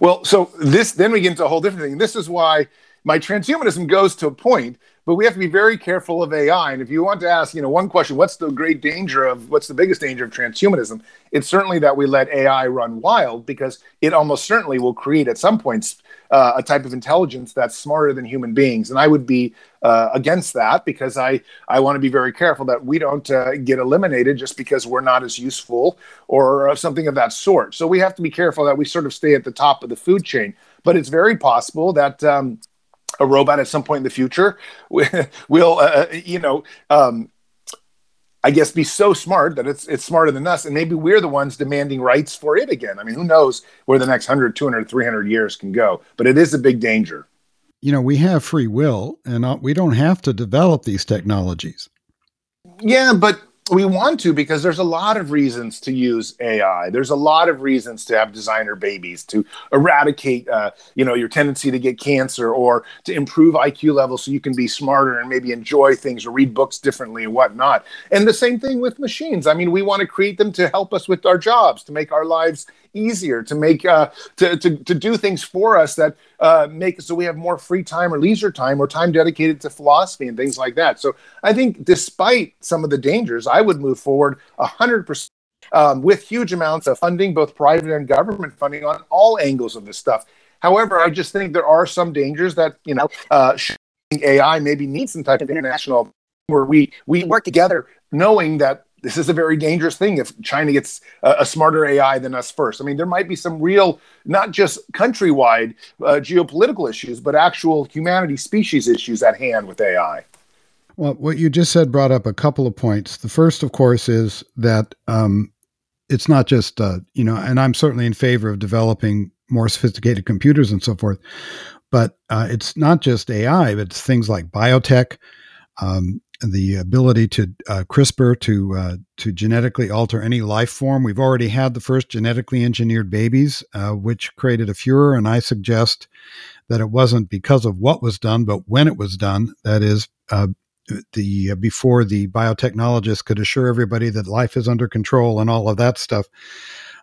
Well, so this then we get into a whole different thing. This is why my transhumanism goes to a point, but we have to be very careful of AI. And if you want to ask, you know, one question, what's the great danger of what's the biggest danger of transhumanism? It's certainly that we let AI run wild because it almost certainly will create at some points uh, a type of intelligence that's smarter than human beings. And I would be uh, against that because I, I want to be very careful that we don't uh, get eliminated just because we're not as useful or something of that sort. So we have to be careful that we sort of stay at the top of the food chain. But it's very possible that. Um, a robot at some point in the future will, uh, you know, um, I guess be so smart that it's it's smarter than us and maybe we're the ones demanding rights for it again. I mean, who knows where the next 100, 200, 300 years can go, but it is a big danger. You know, we have free will and uh, we don't have to develop these technologies. Yeah, but we want to because there's a lot of reasons to use AI. There's a lot of reasons to have designer babies to eradicate, uh, you know, your tendency to get cancer or to improve IQ levels so you can be smarter and maybe enjoy things or read books differently and whatnot. And the same thing with machines. I mean, we want to create them to help us with our jobs, to make our lives easier to make uh, to, to to do things for us that uh, make so we have more free time or leisure time or time dedicated to philosophy and things like that. So I think, despite some of the dangers, I would move forward hundred um, percent with huge amounts of funding, both private and government funding, on all angles of this stuff. However, I just think there are some dangers that you know uh, AI maybe needs some type of international where we we work together, knowing that this is a very dangerous thing if China gets a, a, smarter AI than us first. I mean, there might be some real, not just countrywide uh, geopolitical issues, but actual humanity species issues at hand with AI. Well, what you just said brought up a couple of points. The first, of course, is that um, it's not just, uh, you know, and I'm certainly in favor of developing more sophisticated computers and so forth, but uh, it's not just AI, but it's things like biotech. Um, the ability to uh, CRISPR to uh, to genetically alter any life form. We've already had the first genetically engineered babies, uh, which created a furor, and I suggest that it wasn't because of what was done, but when it was done. That is, uh, the uh, before the biotechnologists could assure everybody that life is under control and all of that stuff.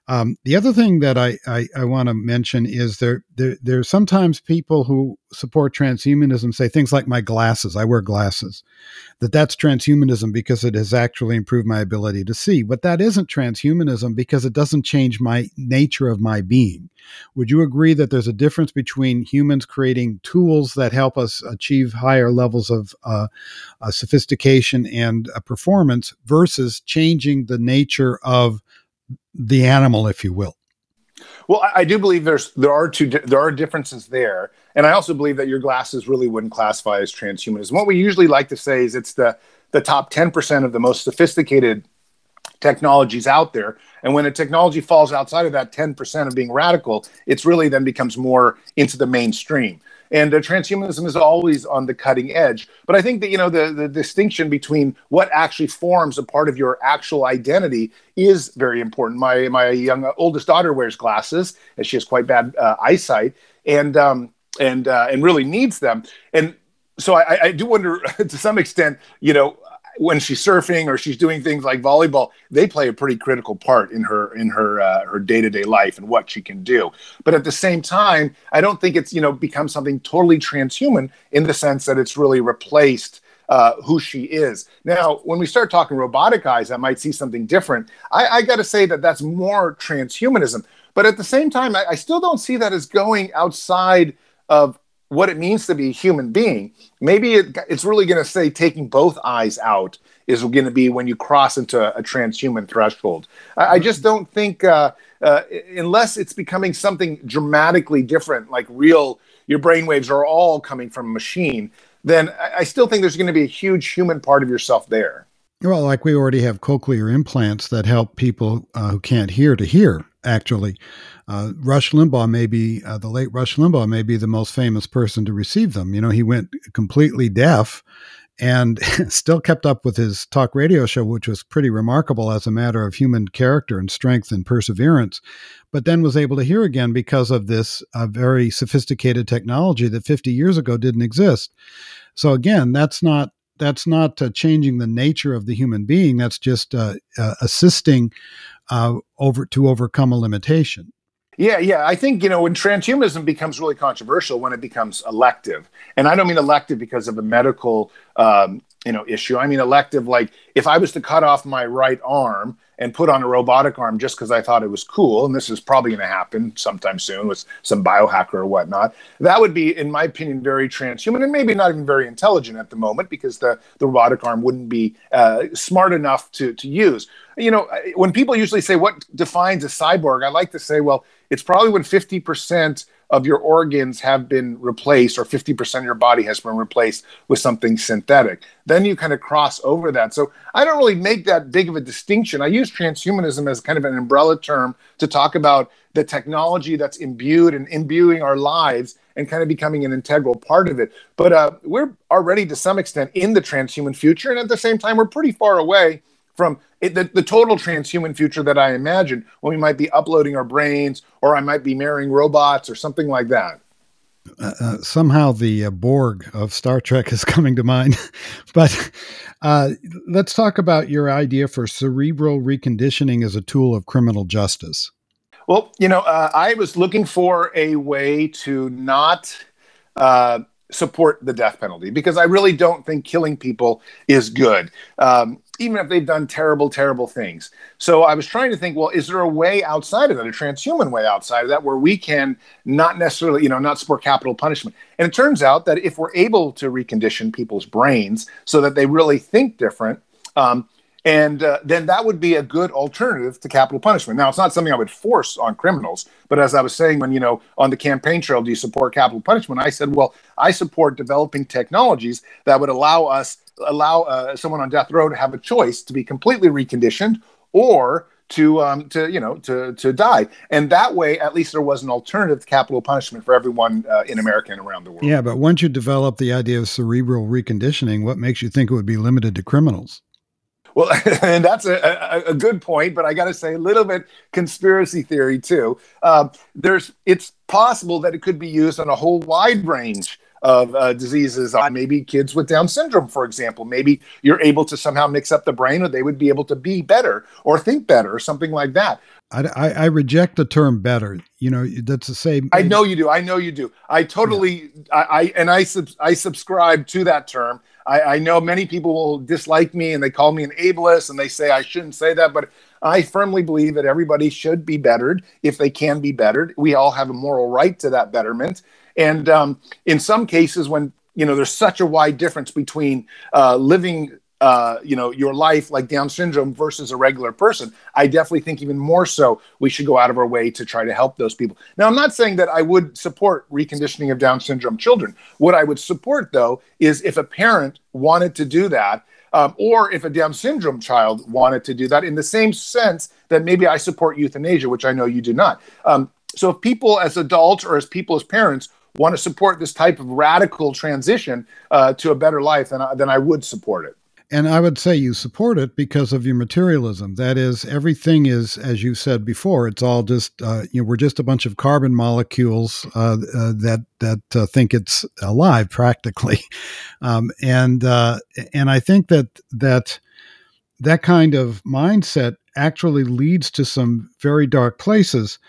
Um, the other thing that I, I, I want to mention is there, there there's sometimes people who support transhumanism say things like my glasses. I wear glasses. That that's transhumanism because it has actually improved my ability to see. But that isn't transhumanism because it doesn't change my nature of my being. Would you agree that there's a difference between humans creating tools that help us achieve higher levels of uh, uh, sophistication and uh, performance versus changing the nature of the animal, if you will. Well, I, do believe there's there are two there are differences there, and I also believe that your glasses really wouldn't classify as transhumanism. What we usually like to say is it's the the top ten percent of the most sophisticated technologies out there. And when a technology falls outside of that 10% of being radical, it's really then becomes more into the mainstream. And uh, transhumanism is always on the cutting edge. But I think that, you know, the, the distinction between what actually forms a part of your actual identity is very important. My, my young uh, oldest daughter wears glasses, and she has quite bad uh, eyesight and, um, and, uh, and really needs them. And so I, I do wonder to some extent, you know, when she's surfing or she's doing things like volleyball, they play a pretty critical part in her in her uh, her day to day life and what she can do. But at the same time, I don't think it's you know become something totally transhuman in the sense that it's really replaced. Uh, who she is. Now, when we start talking robotic eyes, I might see something different. I, I got to say that that's more transhumanism. But at the same time, I, I still don't see that as going outside of what it means to be a human being, maybe it, it's really going to say taking both eyes out is going to be when you cross into a, transhuman threshold. I, I just don't think, uh, uh, unless it's becoming something dramatically different, like real, your brainwaves are all coming from a machine, then I, I still think there's going to be a huge human part of yourself there. Well, like we already have cochlear implants that help people uh, who can't hear to hear, actually. Uh, Rush Limbaugh may be, uh, the late Rush Limbaugh may be the most famous person to receive them. You know, he went completely deaf and still kept up with his talk radio show, which was pretty remarkable as a matter of human character and strength and perseverance, but then was able to hear again because of this uh, very sophisticated technology that 50 years ago didn't exist. So again, that's not that's not uh, changing the nature of the human being. That's just uh, uh, assisting uh, over to overcome a limitation. Yeah, yeah. I think, you know, when transhumanism becomes really controversial, when it becomes elective, and I don't mean elective because of a medical, um, you know, issue. I mean elective, like if I was to cut off my right arm and put on a robotic arm just because I thought it was cool, and this is probably going to happen sometime soon with some biohacker or whatnot. That would be, in my opinion, very transhuman and maybe not even very intelligent at the moment because the, the robotic arm wouldn't be uh, smart enough to, to use. You know, when people usually say what defines a cyborg, I like to say, well, it's probably when 50% of your organs have been replaced or 50% of your body has been replaced with something synthetic. Then you kind of cross over that. So I don't really make that big of a distinction. I use transhumanism as kind of an umbrella term to talk about the technology that's imbued and imbuing our lives and kind of becoming an integral part of it. But uh, we're already to some extent in the transhuman future. And at the same time, we're pretty far away from it, the, the total transhuman future that I imagine when we might be uploading our brains or I might be marrying robots or something like that. Uh, uh, somehow the uh, Borg of Star Trek is coming to mind. but uh, let's talk about your idea for cerebral reconditioning as a tool of criminal justice. Well, you know, uh, I was looking for a way to not uh, support the death penalty because I really don't think killing people is good. Um, even if they've done terrible, terrible things. So I was trying to think, well, is there a way outside of that, a transhuman way outside of that, where we can not necessarily, you know, not support capital punishment? And it turns out that if we're able to recondition people's brains so that they really think different, um, and uh, then that would be a good alternative to capital punishment. Now, it's not something I would force on criminals, but as I was saying, when you know on the campaign trail, do you support capital punishment? I said, well, I support developing technologies that would allow us allow uh, someone on death row to have a choice to be completely reconditioned or to um, to you know to to die, and that way at least there was an alternative to capital punishment for everyone uh, in America and around the world. Yeah, but once you develop the idea of cerebral reconditioning, what makes you think it would be limited to criminals? Well, and that's a, a, a, good point, but I got to say a little bit conspiracy theory too. Uh, there's it's possible that it could be used on a whole wide range of uh, diseases on maybe kids with Down syndrome, for example. Maybe you're able to somehow mix up the brain, or they would be able to be better or think better, or something like that. I, I, I reject the term better. You know, that's the same. I know you do. I know you do. I totally, yeah. I, I, and I, sub, I subscribe to that term. I, I know many people will dislike me and they call me an ableist and they say I shouldn't say that, but I firmly believe that everybody should be bettered if they can be bettered. We all have a moral right to that betterment. And um, in some cases, when you know there's such a wide difference between uh, living uh, you know your life like down syndrome versus a regular person i definitely think even more so we should go out of our way to try to help those people. Now i'm not saying that i would support reconditioning of down syndrome children. What i would support though is if a parent wanted to do that um, or if a down syndrome child wanted to do that in the same sense that maybe i support euthanasia which i know you do not. Um, so if people as adults or as people as parents want to support this type of radical transition uh, to a better life, then I, then I would support it. And I would say you support it because of your materialism. That is, everything is, as you said before, it's all just uh, you know we're just a bunch of carbon molecules uh, uh, that that uh, think it's alive practically, um, and uh, and I think that that that kind of mindset actually leads to some very dark places,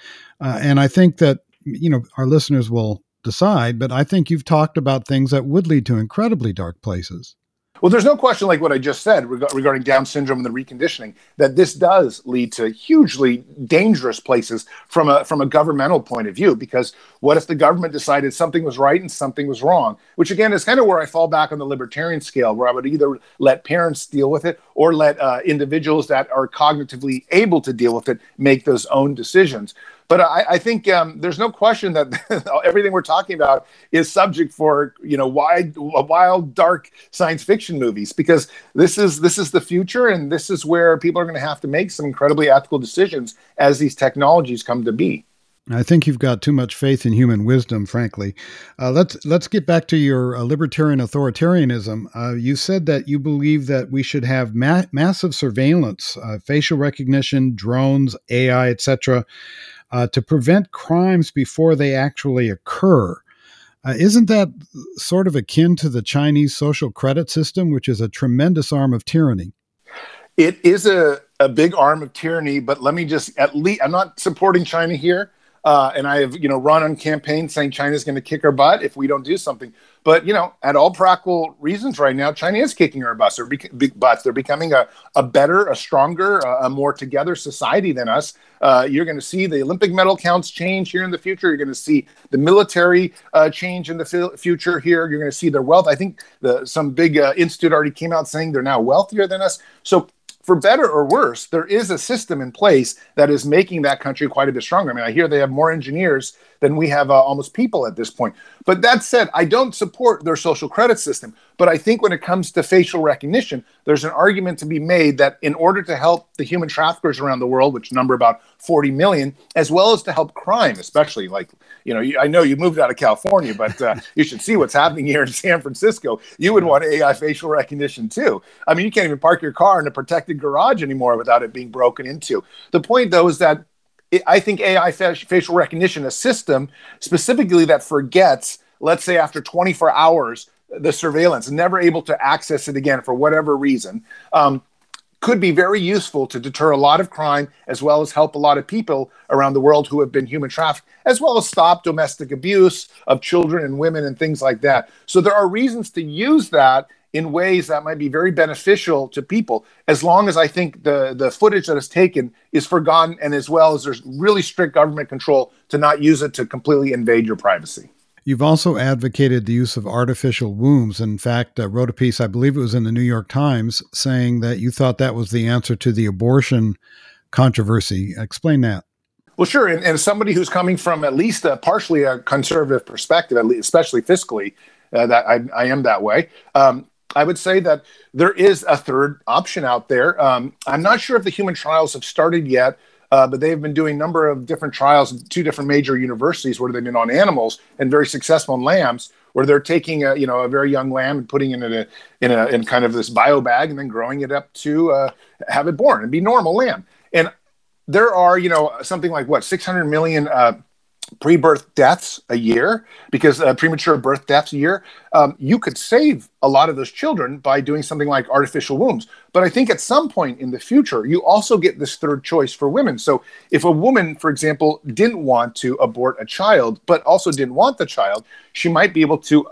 uh, and I think that you know our listeners will decide, but I think you've talked about things that would lead to incredibly dark places. Well, there's no question, like what I just said reg- regarding Down syndrome and the reconditioning, that this does lead to hugely dangerous places from a from a governmental point of view. Because what if the government decided something was right and something was wrong? Which again is kind of where I fall back on the libertarian scale, where I would either let parents deal with it or let uh, individuals that are cognitively able to deal with it make those own decisions. But I, I think um, there's no question that everything we're talking about is subject for you know wide, wild, dark science fiction movies because this is this is the future, and this is where people are going to have to make some incredibly ethical decisions as these technologies come to be. I think you've got too much faith in human wisdom, frankly. Uh, let's let's get back to your uh, libertarian authoritarianism. Uh, you said that you believe that we should have ma- massive surveillance, uh, facial recognition, drones, AI, etc uh, to prevent crimes before they actually occur. Uh, isn't that sort of akin to the Chinese social credit system, which is a tremendous arm of tyranny? It is a, a big arm of tyranny, but let me just at least, I'm not supporting China here. Uh, and I have, you know, run on campaigns saying China's going to kick our butt if we don't do something. But you know, at all practical reasons, right now, China is kicking our butts. They're, butts. They're becoming a, a better, a stronger, a, a more together society than us. Uh, you're going to see the Olympic medal counts change here in the future. You're going to see the military uh, change in the f- future here. You're going to see their wealth. I think the, some big uh, institute already came out saying they're now wealthier than us. So for better or worse, there is a system in place that is making that country quite a bit stronger. I mean, I hear they have more engineers than we have uh, almost people at this point. But that said, I don't support their social credit system. But I think when it comes to facial recognition, there's an argument to be made that in order to help the human traffickers around the world, which number about 40 million, as well as to help crime, especially like, you know, I know you moved out of California, but uh, you should see what's happening here in San Francisco. You would want AI facial recognition too. I mean, you can't even park your car in a protected garage anymore without it being broken into. The point, though, is that I think AI facial recognition, a system specifically that forgets, let's say after 24 hours, the surveillance, never able to access it again for whatever reason, um, could be very useful to deter a lot of crime as well as help a lot of people around the world who have been human trafficked, as well as stop domestic abuse of children and women and things like that. So there are reasons to use that in ways that might be very beneficial to people as long as i think the the footage that is taken is forgotten and as well as there's really strict government control to not use it to completely invade your privacy You've also advocated the use of artificial wombs. In fact, uh, wrote a piece, I believe it was in the New York Times, saying that you thought that was the answer to the abortion controversy. Explain that. Well, sure. And, and somebody who's coming from at least a partially a conservative perspective, at least, especially fiscally, uh, that I, I, am that way. Um, I would say that there is a third option out there. Um, I'm not sure if the human trials have started yet, uh, but they've been doing a number of different trials in two different major universities where they've been on animals and very successful in lambs, where they're taking a you know a very young lamb and putting it in a in a in kind of this bio bag and then growing it up to uh, have it born and be normal lamb. And there are you know something like what 600 million uh, pre-birth deaths a year because uh, premature birth deaths a year um, you could save a lot of those children by doing something like artificial wombs. But i think at some point in the future you also get this third choice for women. So if a woman for example didn't want to abort a child but also didn't want the child she might be able to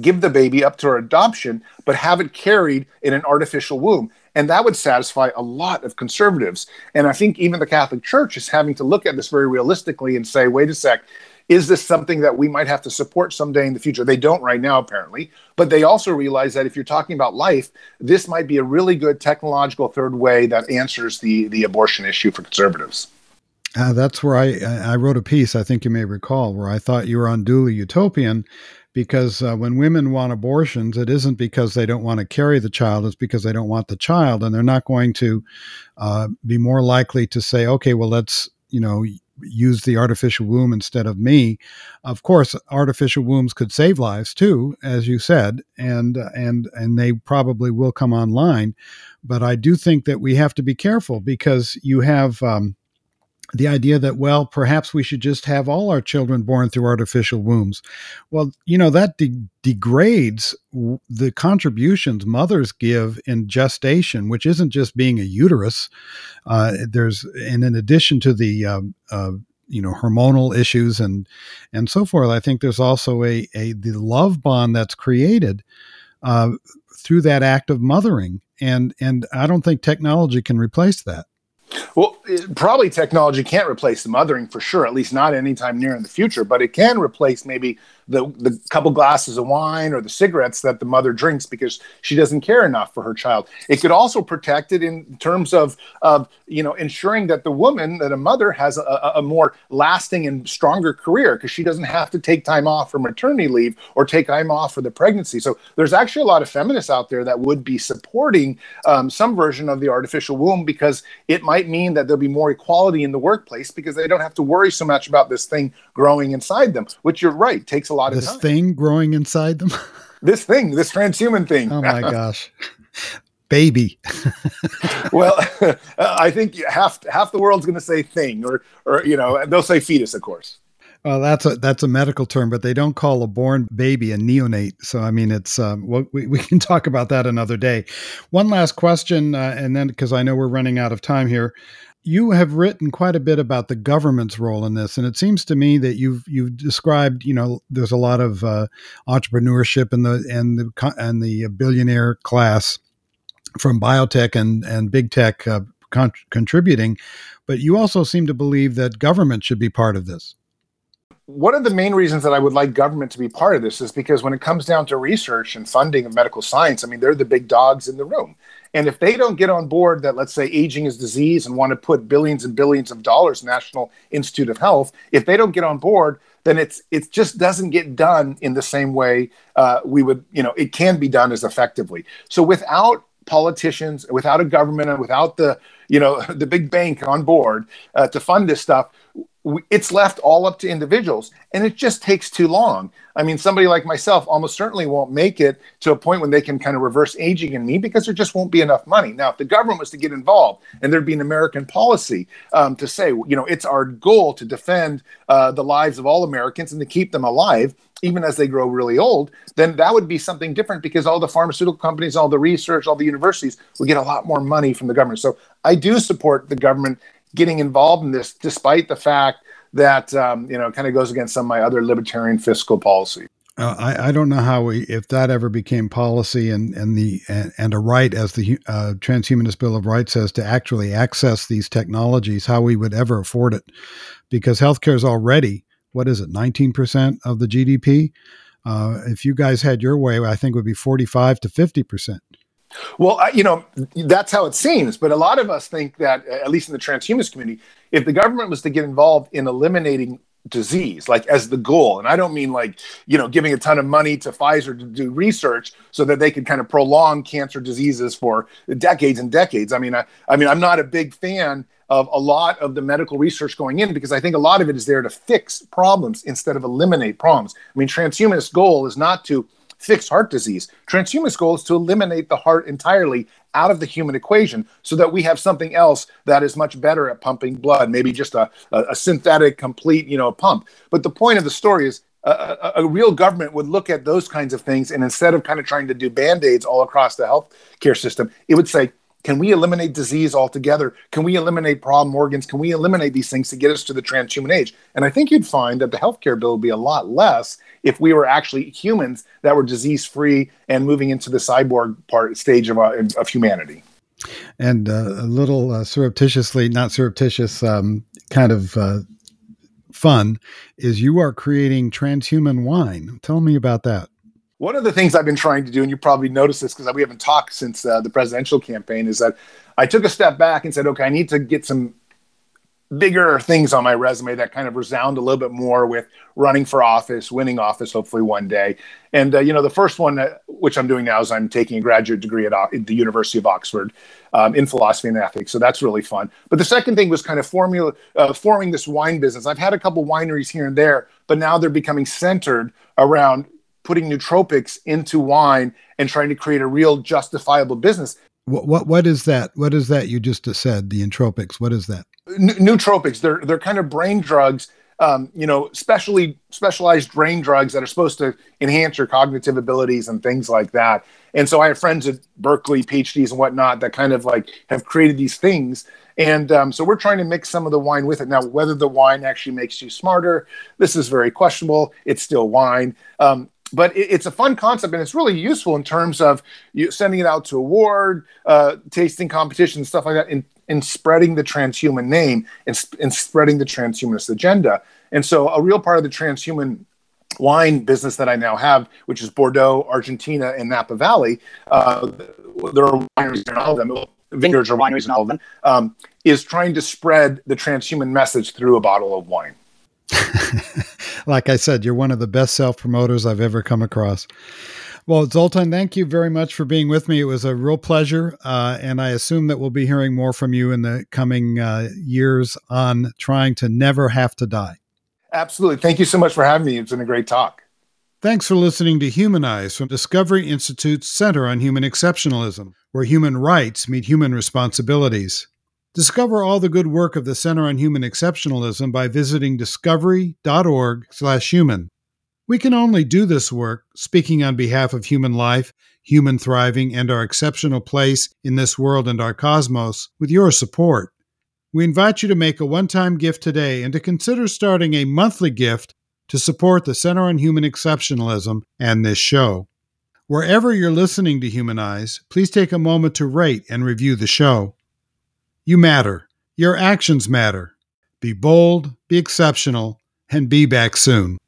give the baby up to her adoption but have it carried in an artificial womb and that would satisfy a lot of conservatives. And I think even the Catholic Church is having to look at this very realistically and say, wait a sec, is this something that we might have to support someday in the future? They don't right now, apparently. But they also realize that if you're talking about life, this might be a really good technological third way that answers the, the abortion issue for conservatives. Uh, that's where I, I wrote a piece, I think you may recall, where I thought you were unduly utopian because uh, when women want abortions, it isn't because they don't want to carry the child, it's because they don't want the child. And they're not going to uh, be more likely to say, okay, well, let's, you know, use the artificial womb instead of me. Of course, artificial wombs could save lives too, as you said, and and and they probably will come online. But I do think that we have to be careful because you have um, the idea that well perhaps we should just have all our children born through artificial wombs well you know that de- degrades the contributions mothers give in gestation which isn't just being a uterus uh, there's and in addition to the um, uh, you know hormonal issues and and so forth i think there's also a, a the love bond that's created uh, through that act of mothering. And and I don't think technology can replace that. Well, it, probably technology can't replace the mothering for sure, at least not anytime near in the future, but it can replace maybe the, the couple glasses of wine or the cigarettes that the mother drinks because she doesn't care enough for her child. It could also protect it in terms of, of you know, ensuring that the woman, that a mother has a, a more lasting and stronger career because she doesn't have to take time off for maternity leave or take time off for the pregnancy. So there's actually a lot of feminists out there that would be supporting um, some version of the artificial womb because it might mean that there'll be more equality in the workplace because they don't have to worry so much about this thing growing inside them, which you're right, takes a lot this of time. thing growing inside them. this thing, this transhuman thing. Oh my gosh. Baby. well, I think half half the world's going to say thing, or or you know they'll say fetus, of course. Well, that's a that's a medical term, but they don't call a born baby a neonate. So I mean, it's um, we we can talk about that another day. One last question, uh, and then because I know we're running out of time here, you have written quite a bit about the government's role in this, and it seems to me that you've you've described, you know, there's a lot of uh, entrepreneurship in the and the and the billionaire class from biotech and and big tech uh, con- contributing, but you also seem to believe that government should be part of this one of the main reasons that I would like government to be part of this is because when it comes down to research and funding of medical science, I mean, they're the big dogs in the room. And if they don't get on board that, let's say, aging is disease and want to put billions and billions of dollars, National Institute of Health, if they don't get on board, then it's it just doesn't get done in the same way uh, we would, you know, it can be done as effectively. So without politicians, without a government, and without the, you know, the big bank on board uh, to fund this stuff, it's left all up to individuals and it just takes too long i mean somebody like myself almost certainly won't make it to a point when they can kind of reverse aging in me because there just won't be enough money now if the government was to get involved and there'd be an american policy um, to say you know it's our goal to defend uh, the lives of all americans and to keep them alive even as they grow really old, then that would be something different because all the pharmaceutical companies, all the research, all the universities would get a lot more money from the government. So I do support the government getting involved in this, despite the fact that um, you know kind of goes against some of my other libertarian fiscal policy. Uh, I, I don't know how we if that ever became policy and and the and, and a right as the uh, transhumanist bill of rights says to actually access these technologies how we would ever afford it. Because healthcare is already what is it 19% of the GDP uh, if you guys had your way I think would be 45 to 50 percent well, you know, that's how it seems. But a lot of us think that, at least in the transhumanist community, if the government was to get involved in eliminating disease, like as the goal, and I don't mean like, you know, giving a ton of money to Pfizer to do research so that they could kind of prolong cancer diseases for decades and decades. I mean, I, I mean, I'm not a big fan of a lot of the medical research going in because I think a lot of it is there to fix problems instead of eliminate problems. I mean, transhumanist goal is not to fix heart disease. Transhumanist goal is to eliminate the heart entirely out of the human equation so that we have something else that is much better at pumping blood, maybe just a, a, synthetic, complete, you know, pump. But the point of the story is a, a, a, real government would look at those kinds of things and instead of kind of trying to do band-aids all across the healthcare system, it would say, can we eliminate disease altogether? Can we eliminate problem organs? Can we eliminate these things to get us to the transhuman age? And I think you'd find that the healthcare bill would be a lot less if we were actually humans that were disease free and moving into the cyborg part stage of, uh, of humanity. And uh, a little uh, surreptitiously, not surreptitious, um, kind of uh, fun is you are creating transhuman wine. Tell me about that. One of the things I've been trying to do, and you probably noticed this because we haven't talked since uh, the presidential campaign, is that I took a step back and said, okay, I need to get some bigger things on my resume that kind of resound a little bit more with running for office, winning office, hopefully one day. And uh, you know, the first one, uh, which I'm doing now, is I'm taking a graduate degree at, uh, at the University of Oxford um, in philosophy and ethics. So that's really fun. But the second thing was kind of formula uh, forming this wine business. I've had a couple wineries here and there, but now they're becoming centered around putting nootropics into wine and trying to create a real justifiable business. What what what is that? What is that you just said? The entropics. What is that? N- nootropics. They're they're kind of brain drugs. Um, you know, specially specialized brain drugs that are supposed to enhance your cognitive abilities and things like that. And so I have friends at Berkeley, PhDs and whatnot that kind of like have created these things. And um, so we're trying to mix some of the wine with it. Now, whether the wine actually makes you smarter, this is very questionable. It's still wine. Um, but it, it's a fun concept and it's really useful in terms of you sending it out to award, uh, tasting competitions, stuff like that, in, in spreading the transhuman name and, in spreading the transhumanist agenda. And so, a real part of the transhuman wine business that I now have, which is Bordeaux, Argentina, and Napa Valley, uh, there are wineries in all of them, vineyards or wineries in all of them, um, is trying to spread the transhuman message through a bottle of wine. like I said, you're one of the best self promoters I've ever come across. Well, Zoltan, thank you very much for being with me. It was a real pleasure. Uh, and I assume that we'll be hearing more from you in the coming uh, years on trying to never have to die. Absolutely. Thank you so much for having me. It's been a great talk. Thanks for listening to Humanize from Discovery Institute's Center on Human Exceptionalism, where human rights meet human responsibilities. Discover all the good work of the Center on Human Exceptionalism by visiting discovery.org/human. We can only do this work, speaking on behalf of human life, human thriving, and our exceptional place in this world and our cosmos, with your support. We invite you to make a one time gift today and to consider starting a monthly gift to support the Center on Human Exceptionalism and this show. Wherever you're listening to Humanize, please take a moment to rate and review the show. You matter. Your actions matter. Be bold, be exceptional, and be back soon.